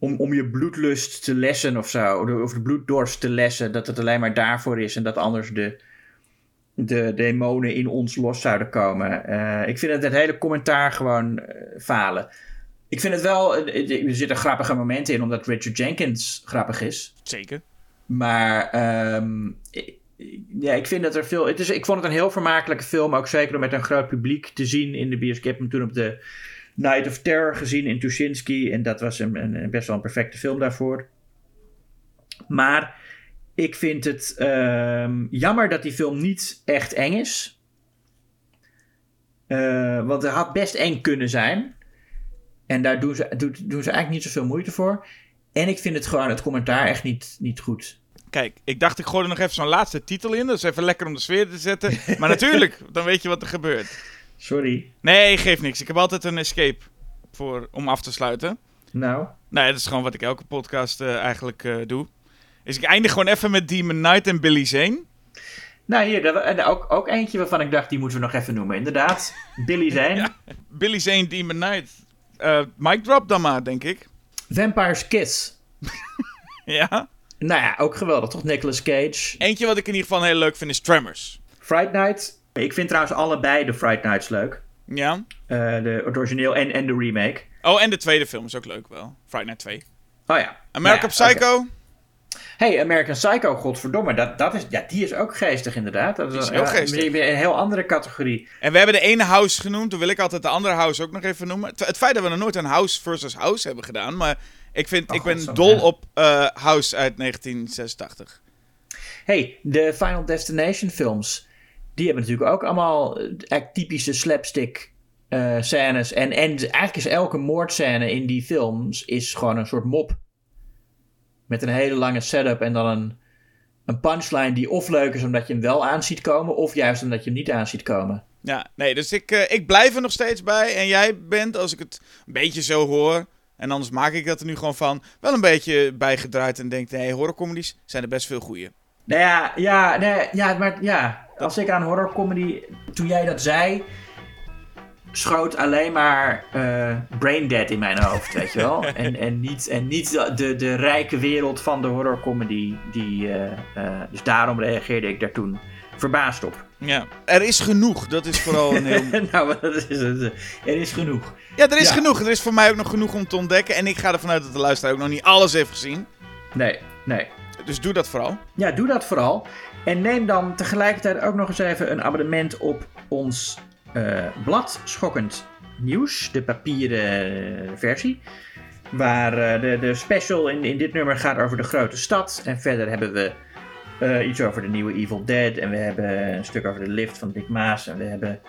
om, om je bloedlust te lessen of zo. Of de bloeddorst te lessen. Dat het alleen maar daarvoor is. En dat anders de, de demonen in ons los zouden komen. Uh, ik vind het, het hele commentaar gewoon uh, falen. Ik vind het wel, er zitten grappige momenten in, omdat Richard Jenkins grappig is. Zeker. Maar um, ja, ik vind dat er veel. Het is, ik vond het een heel vermakelijke film. Ook zeker om met een groot publiek te zien in de bioscoop. Ik heb hem toen op de Night of Terror gezien in Tuschinski. En dat was een, een, best wel een perfecte film daarvoor. Maar ik vind het um, jammer dat die film niet echt eng is. Uh, want het had best eng kunnen zijn. En daar doen ze, doen, doen ze eigenlijk niet zoveel moeite voor. En ik vind het gewoon het commentaar echt niet, niet goed. Kijk, ik dacht ik gooi er nog even zo'n laatste titel in. Is even lekker om de sfeer te zetten. Maar natuurlijk, dan weet je wat er gebeurt. Sorry. Nee, geeft niks. Ik heb altijd een escape voor, om af te sluiten. Nou? Nee, dat is gewoon wat ik elke podcast uh, eigenlijk uh, doe. Dus ik eindig gewoon even met Demon Knight en Billy Zane. Nou, hier, dat, en ook, ook eentje waarvan ik dacht, die moeten we nog even noemen. Inderdaad, Billy Zane. ja, Billy Zane, Demon Knight. Uh, mic drop dan maar, denk ik. Vampire's Kiss. ja? Nou ja, ook geweldig, toch? Nicolas Cage. Eentje wat ik in ieder geval heel leuk vind is Tremors. Fright Night. Ik vind trouwens allebei de Fright Nights leuk. Ja. Uh, de, het origineel en, en de remake. Oh, en de tweede film is ook leuk wel. Fright Night 2. Oh ja. American ja, Psycho. Okay. Hey, American Psycho, godverdomme. Dat, dat is, ja, die is ook geestig inderdaad. Dat is, is heel geestig. Weer een heel andere categorie. En we hebben de ene house genoemd. Dan wil ik altijd de andere house ook nog even noemen. Het, feit dat we nog nooit een house versus house hebben gedaan. Maar ik, vind, oh, ik ben dol ja. op uh, House uit 1986. Hey, de Final Destination films. Die hebben natuurlijk ook allemaal typische slapstick uh, scènes. En, en eigenlijk is elke moordscène in die films is gewoon een soort mop. Met een hele lange setup en dan een, een punchline die of leuk is omdat je hem wel aan ziet komen. Of juist omdat je hem niet aan ziet komen. Ja, nee, dus ik, uh, ik blijf er nog steeds bij. En jij bent, als ik het een beetje zo hoor... En anders maak ik dat er nu gewoon van. Wel een beetje bijgedraaid en denk, nee, horrorcomedies zijn er best veel goeie. Nou ja, ja, nee, ja, maar ja, als ik aan horrorcomedy, toen jij dat zei, schoot alleen maar uh, Brain Dead in mijn hoofd, weet je wel. En, en niet, en niet de, de rijke wereld van de horrorcomedy. Die, uh, uh, dus daarom reageerde ik daar toen verbaasd op. Ja, er is genoeg. Dat is vooral een heel... nou, dat is het. Er is genoeg. Ja, er is ja. genoeg. Er is voor mij ook nog genoeg om te ontdekken. En ik ga ervan uit dat de luisteraar ook nog niet alles heeft gezien. Nee, nee. Dus doe dat vooral. Ja, doe dat vooral. En neem dan tegelijkertijd ook nog eens even een abonnement op ons uh, blad Schokkend Nieuws. De papieren versie. Waar uh, de, de special in, in dit nummer gaat over de grote stad. En verder hebben we uh, iets over de nieuwe Evil Dead. En we hebben een stuk over de lift van Dick Maas. En we hebben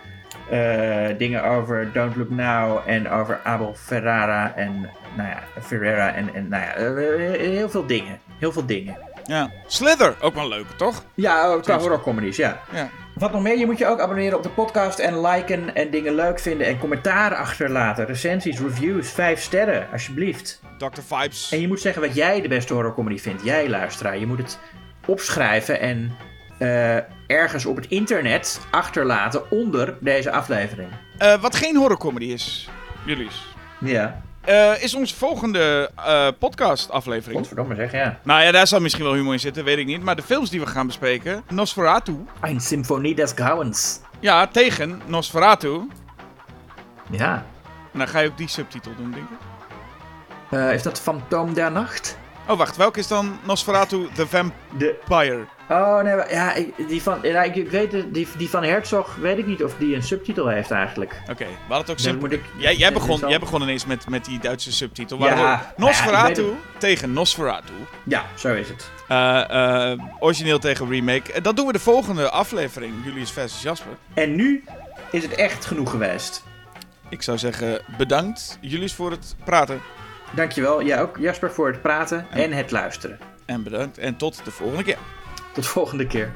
dingen over Don't Look Now. En over Abel Ferrara. En nou ja, Ferrera. En, en nou ja, heel veel dingen. Heel veel dingen. Ja. Slither, ook wel leuk, toch? Ja, qua horrorcomedies, ja. ja. Wat nog meer, je moet je ook abonneren op de podcast en liken en dingen leuk vinden en commentaar achterlaten. Recensies, reviews, vijf sterren, alsjeblieft. Dr. Vibes. En je moet zeggen wat jij de beste horrorcomedy vindt. Jij luisteraar. Je moet het opschrijven en uh, ergens op het internet achterlaten onder deze aflevering. Uh, wat geen horrorcomedy is, Julius. Ja. Uh, is onze volgende podcast aflevering. Godverdomme zeg, ja. Nou ja, daar zal misschien wel humor in zitten, weet ik niet. Maar de films die we gaan bespreken. Nosferatu. Een symfonie des Grauens. Ja, tegen Nosferatu. Ja. En dan ga je ook die subtitel doen, denk ik. is dat Fantoom der Nacht? Oh, wacht. Welke is dan Nosferatu the Vampire? De... Oh, nee. Ja, die van, ja, ik weet het, die, die van Herzog weet ik niet of die een subtitel heeft eigenlijk. Oké, okay, we hadden het ook simpel. Ik... Jij, jij, begon, jij begon ineens met, met die Duitse subtitel. Ja, Nosferatu ja, tegen Nosferatu. Ja, zo is het. Uh, uh, origineel tegen remake. Dat doen we de volgende aflevering, Julius versus Jasper. En nu is het echt genoeg geweest. Ik zou zeggen, bedankt jullie voor het praten. Dankjewel. Jij ook, Jasper, voor het praten en het luisteren. En bedankt. En tot de volgende keer. Tot de volgende keer.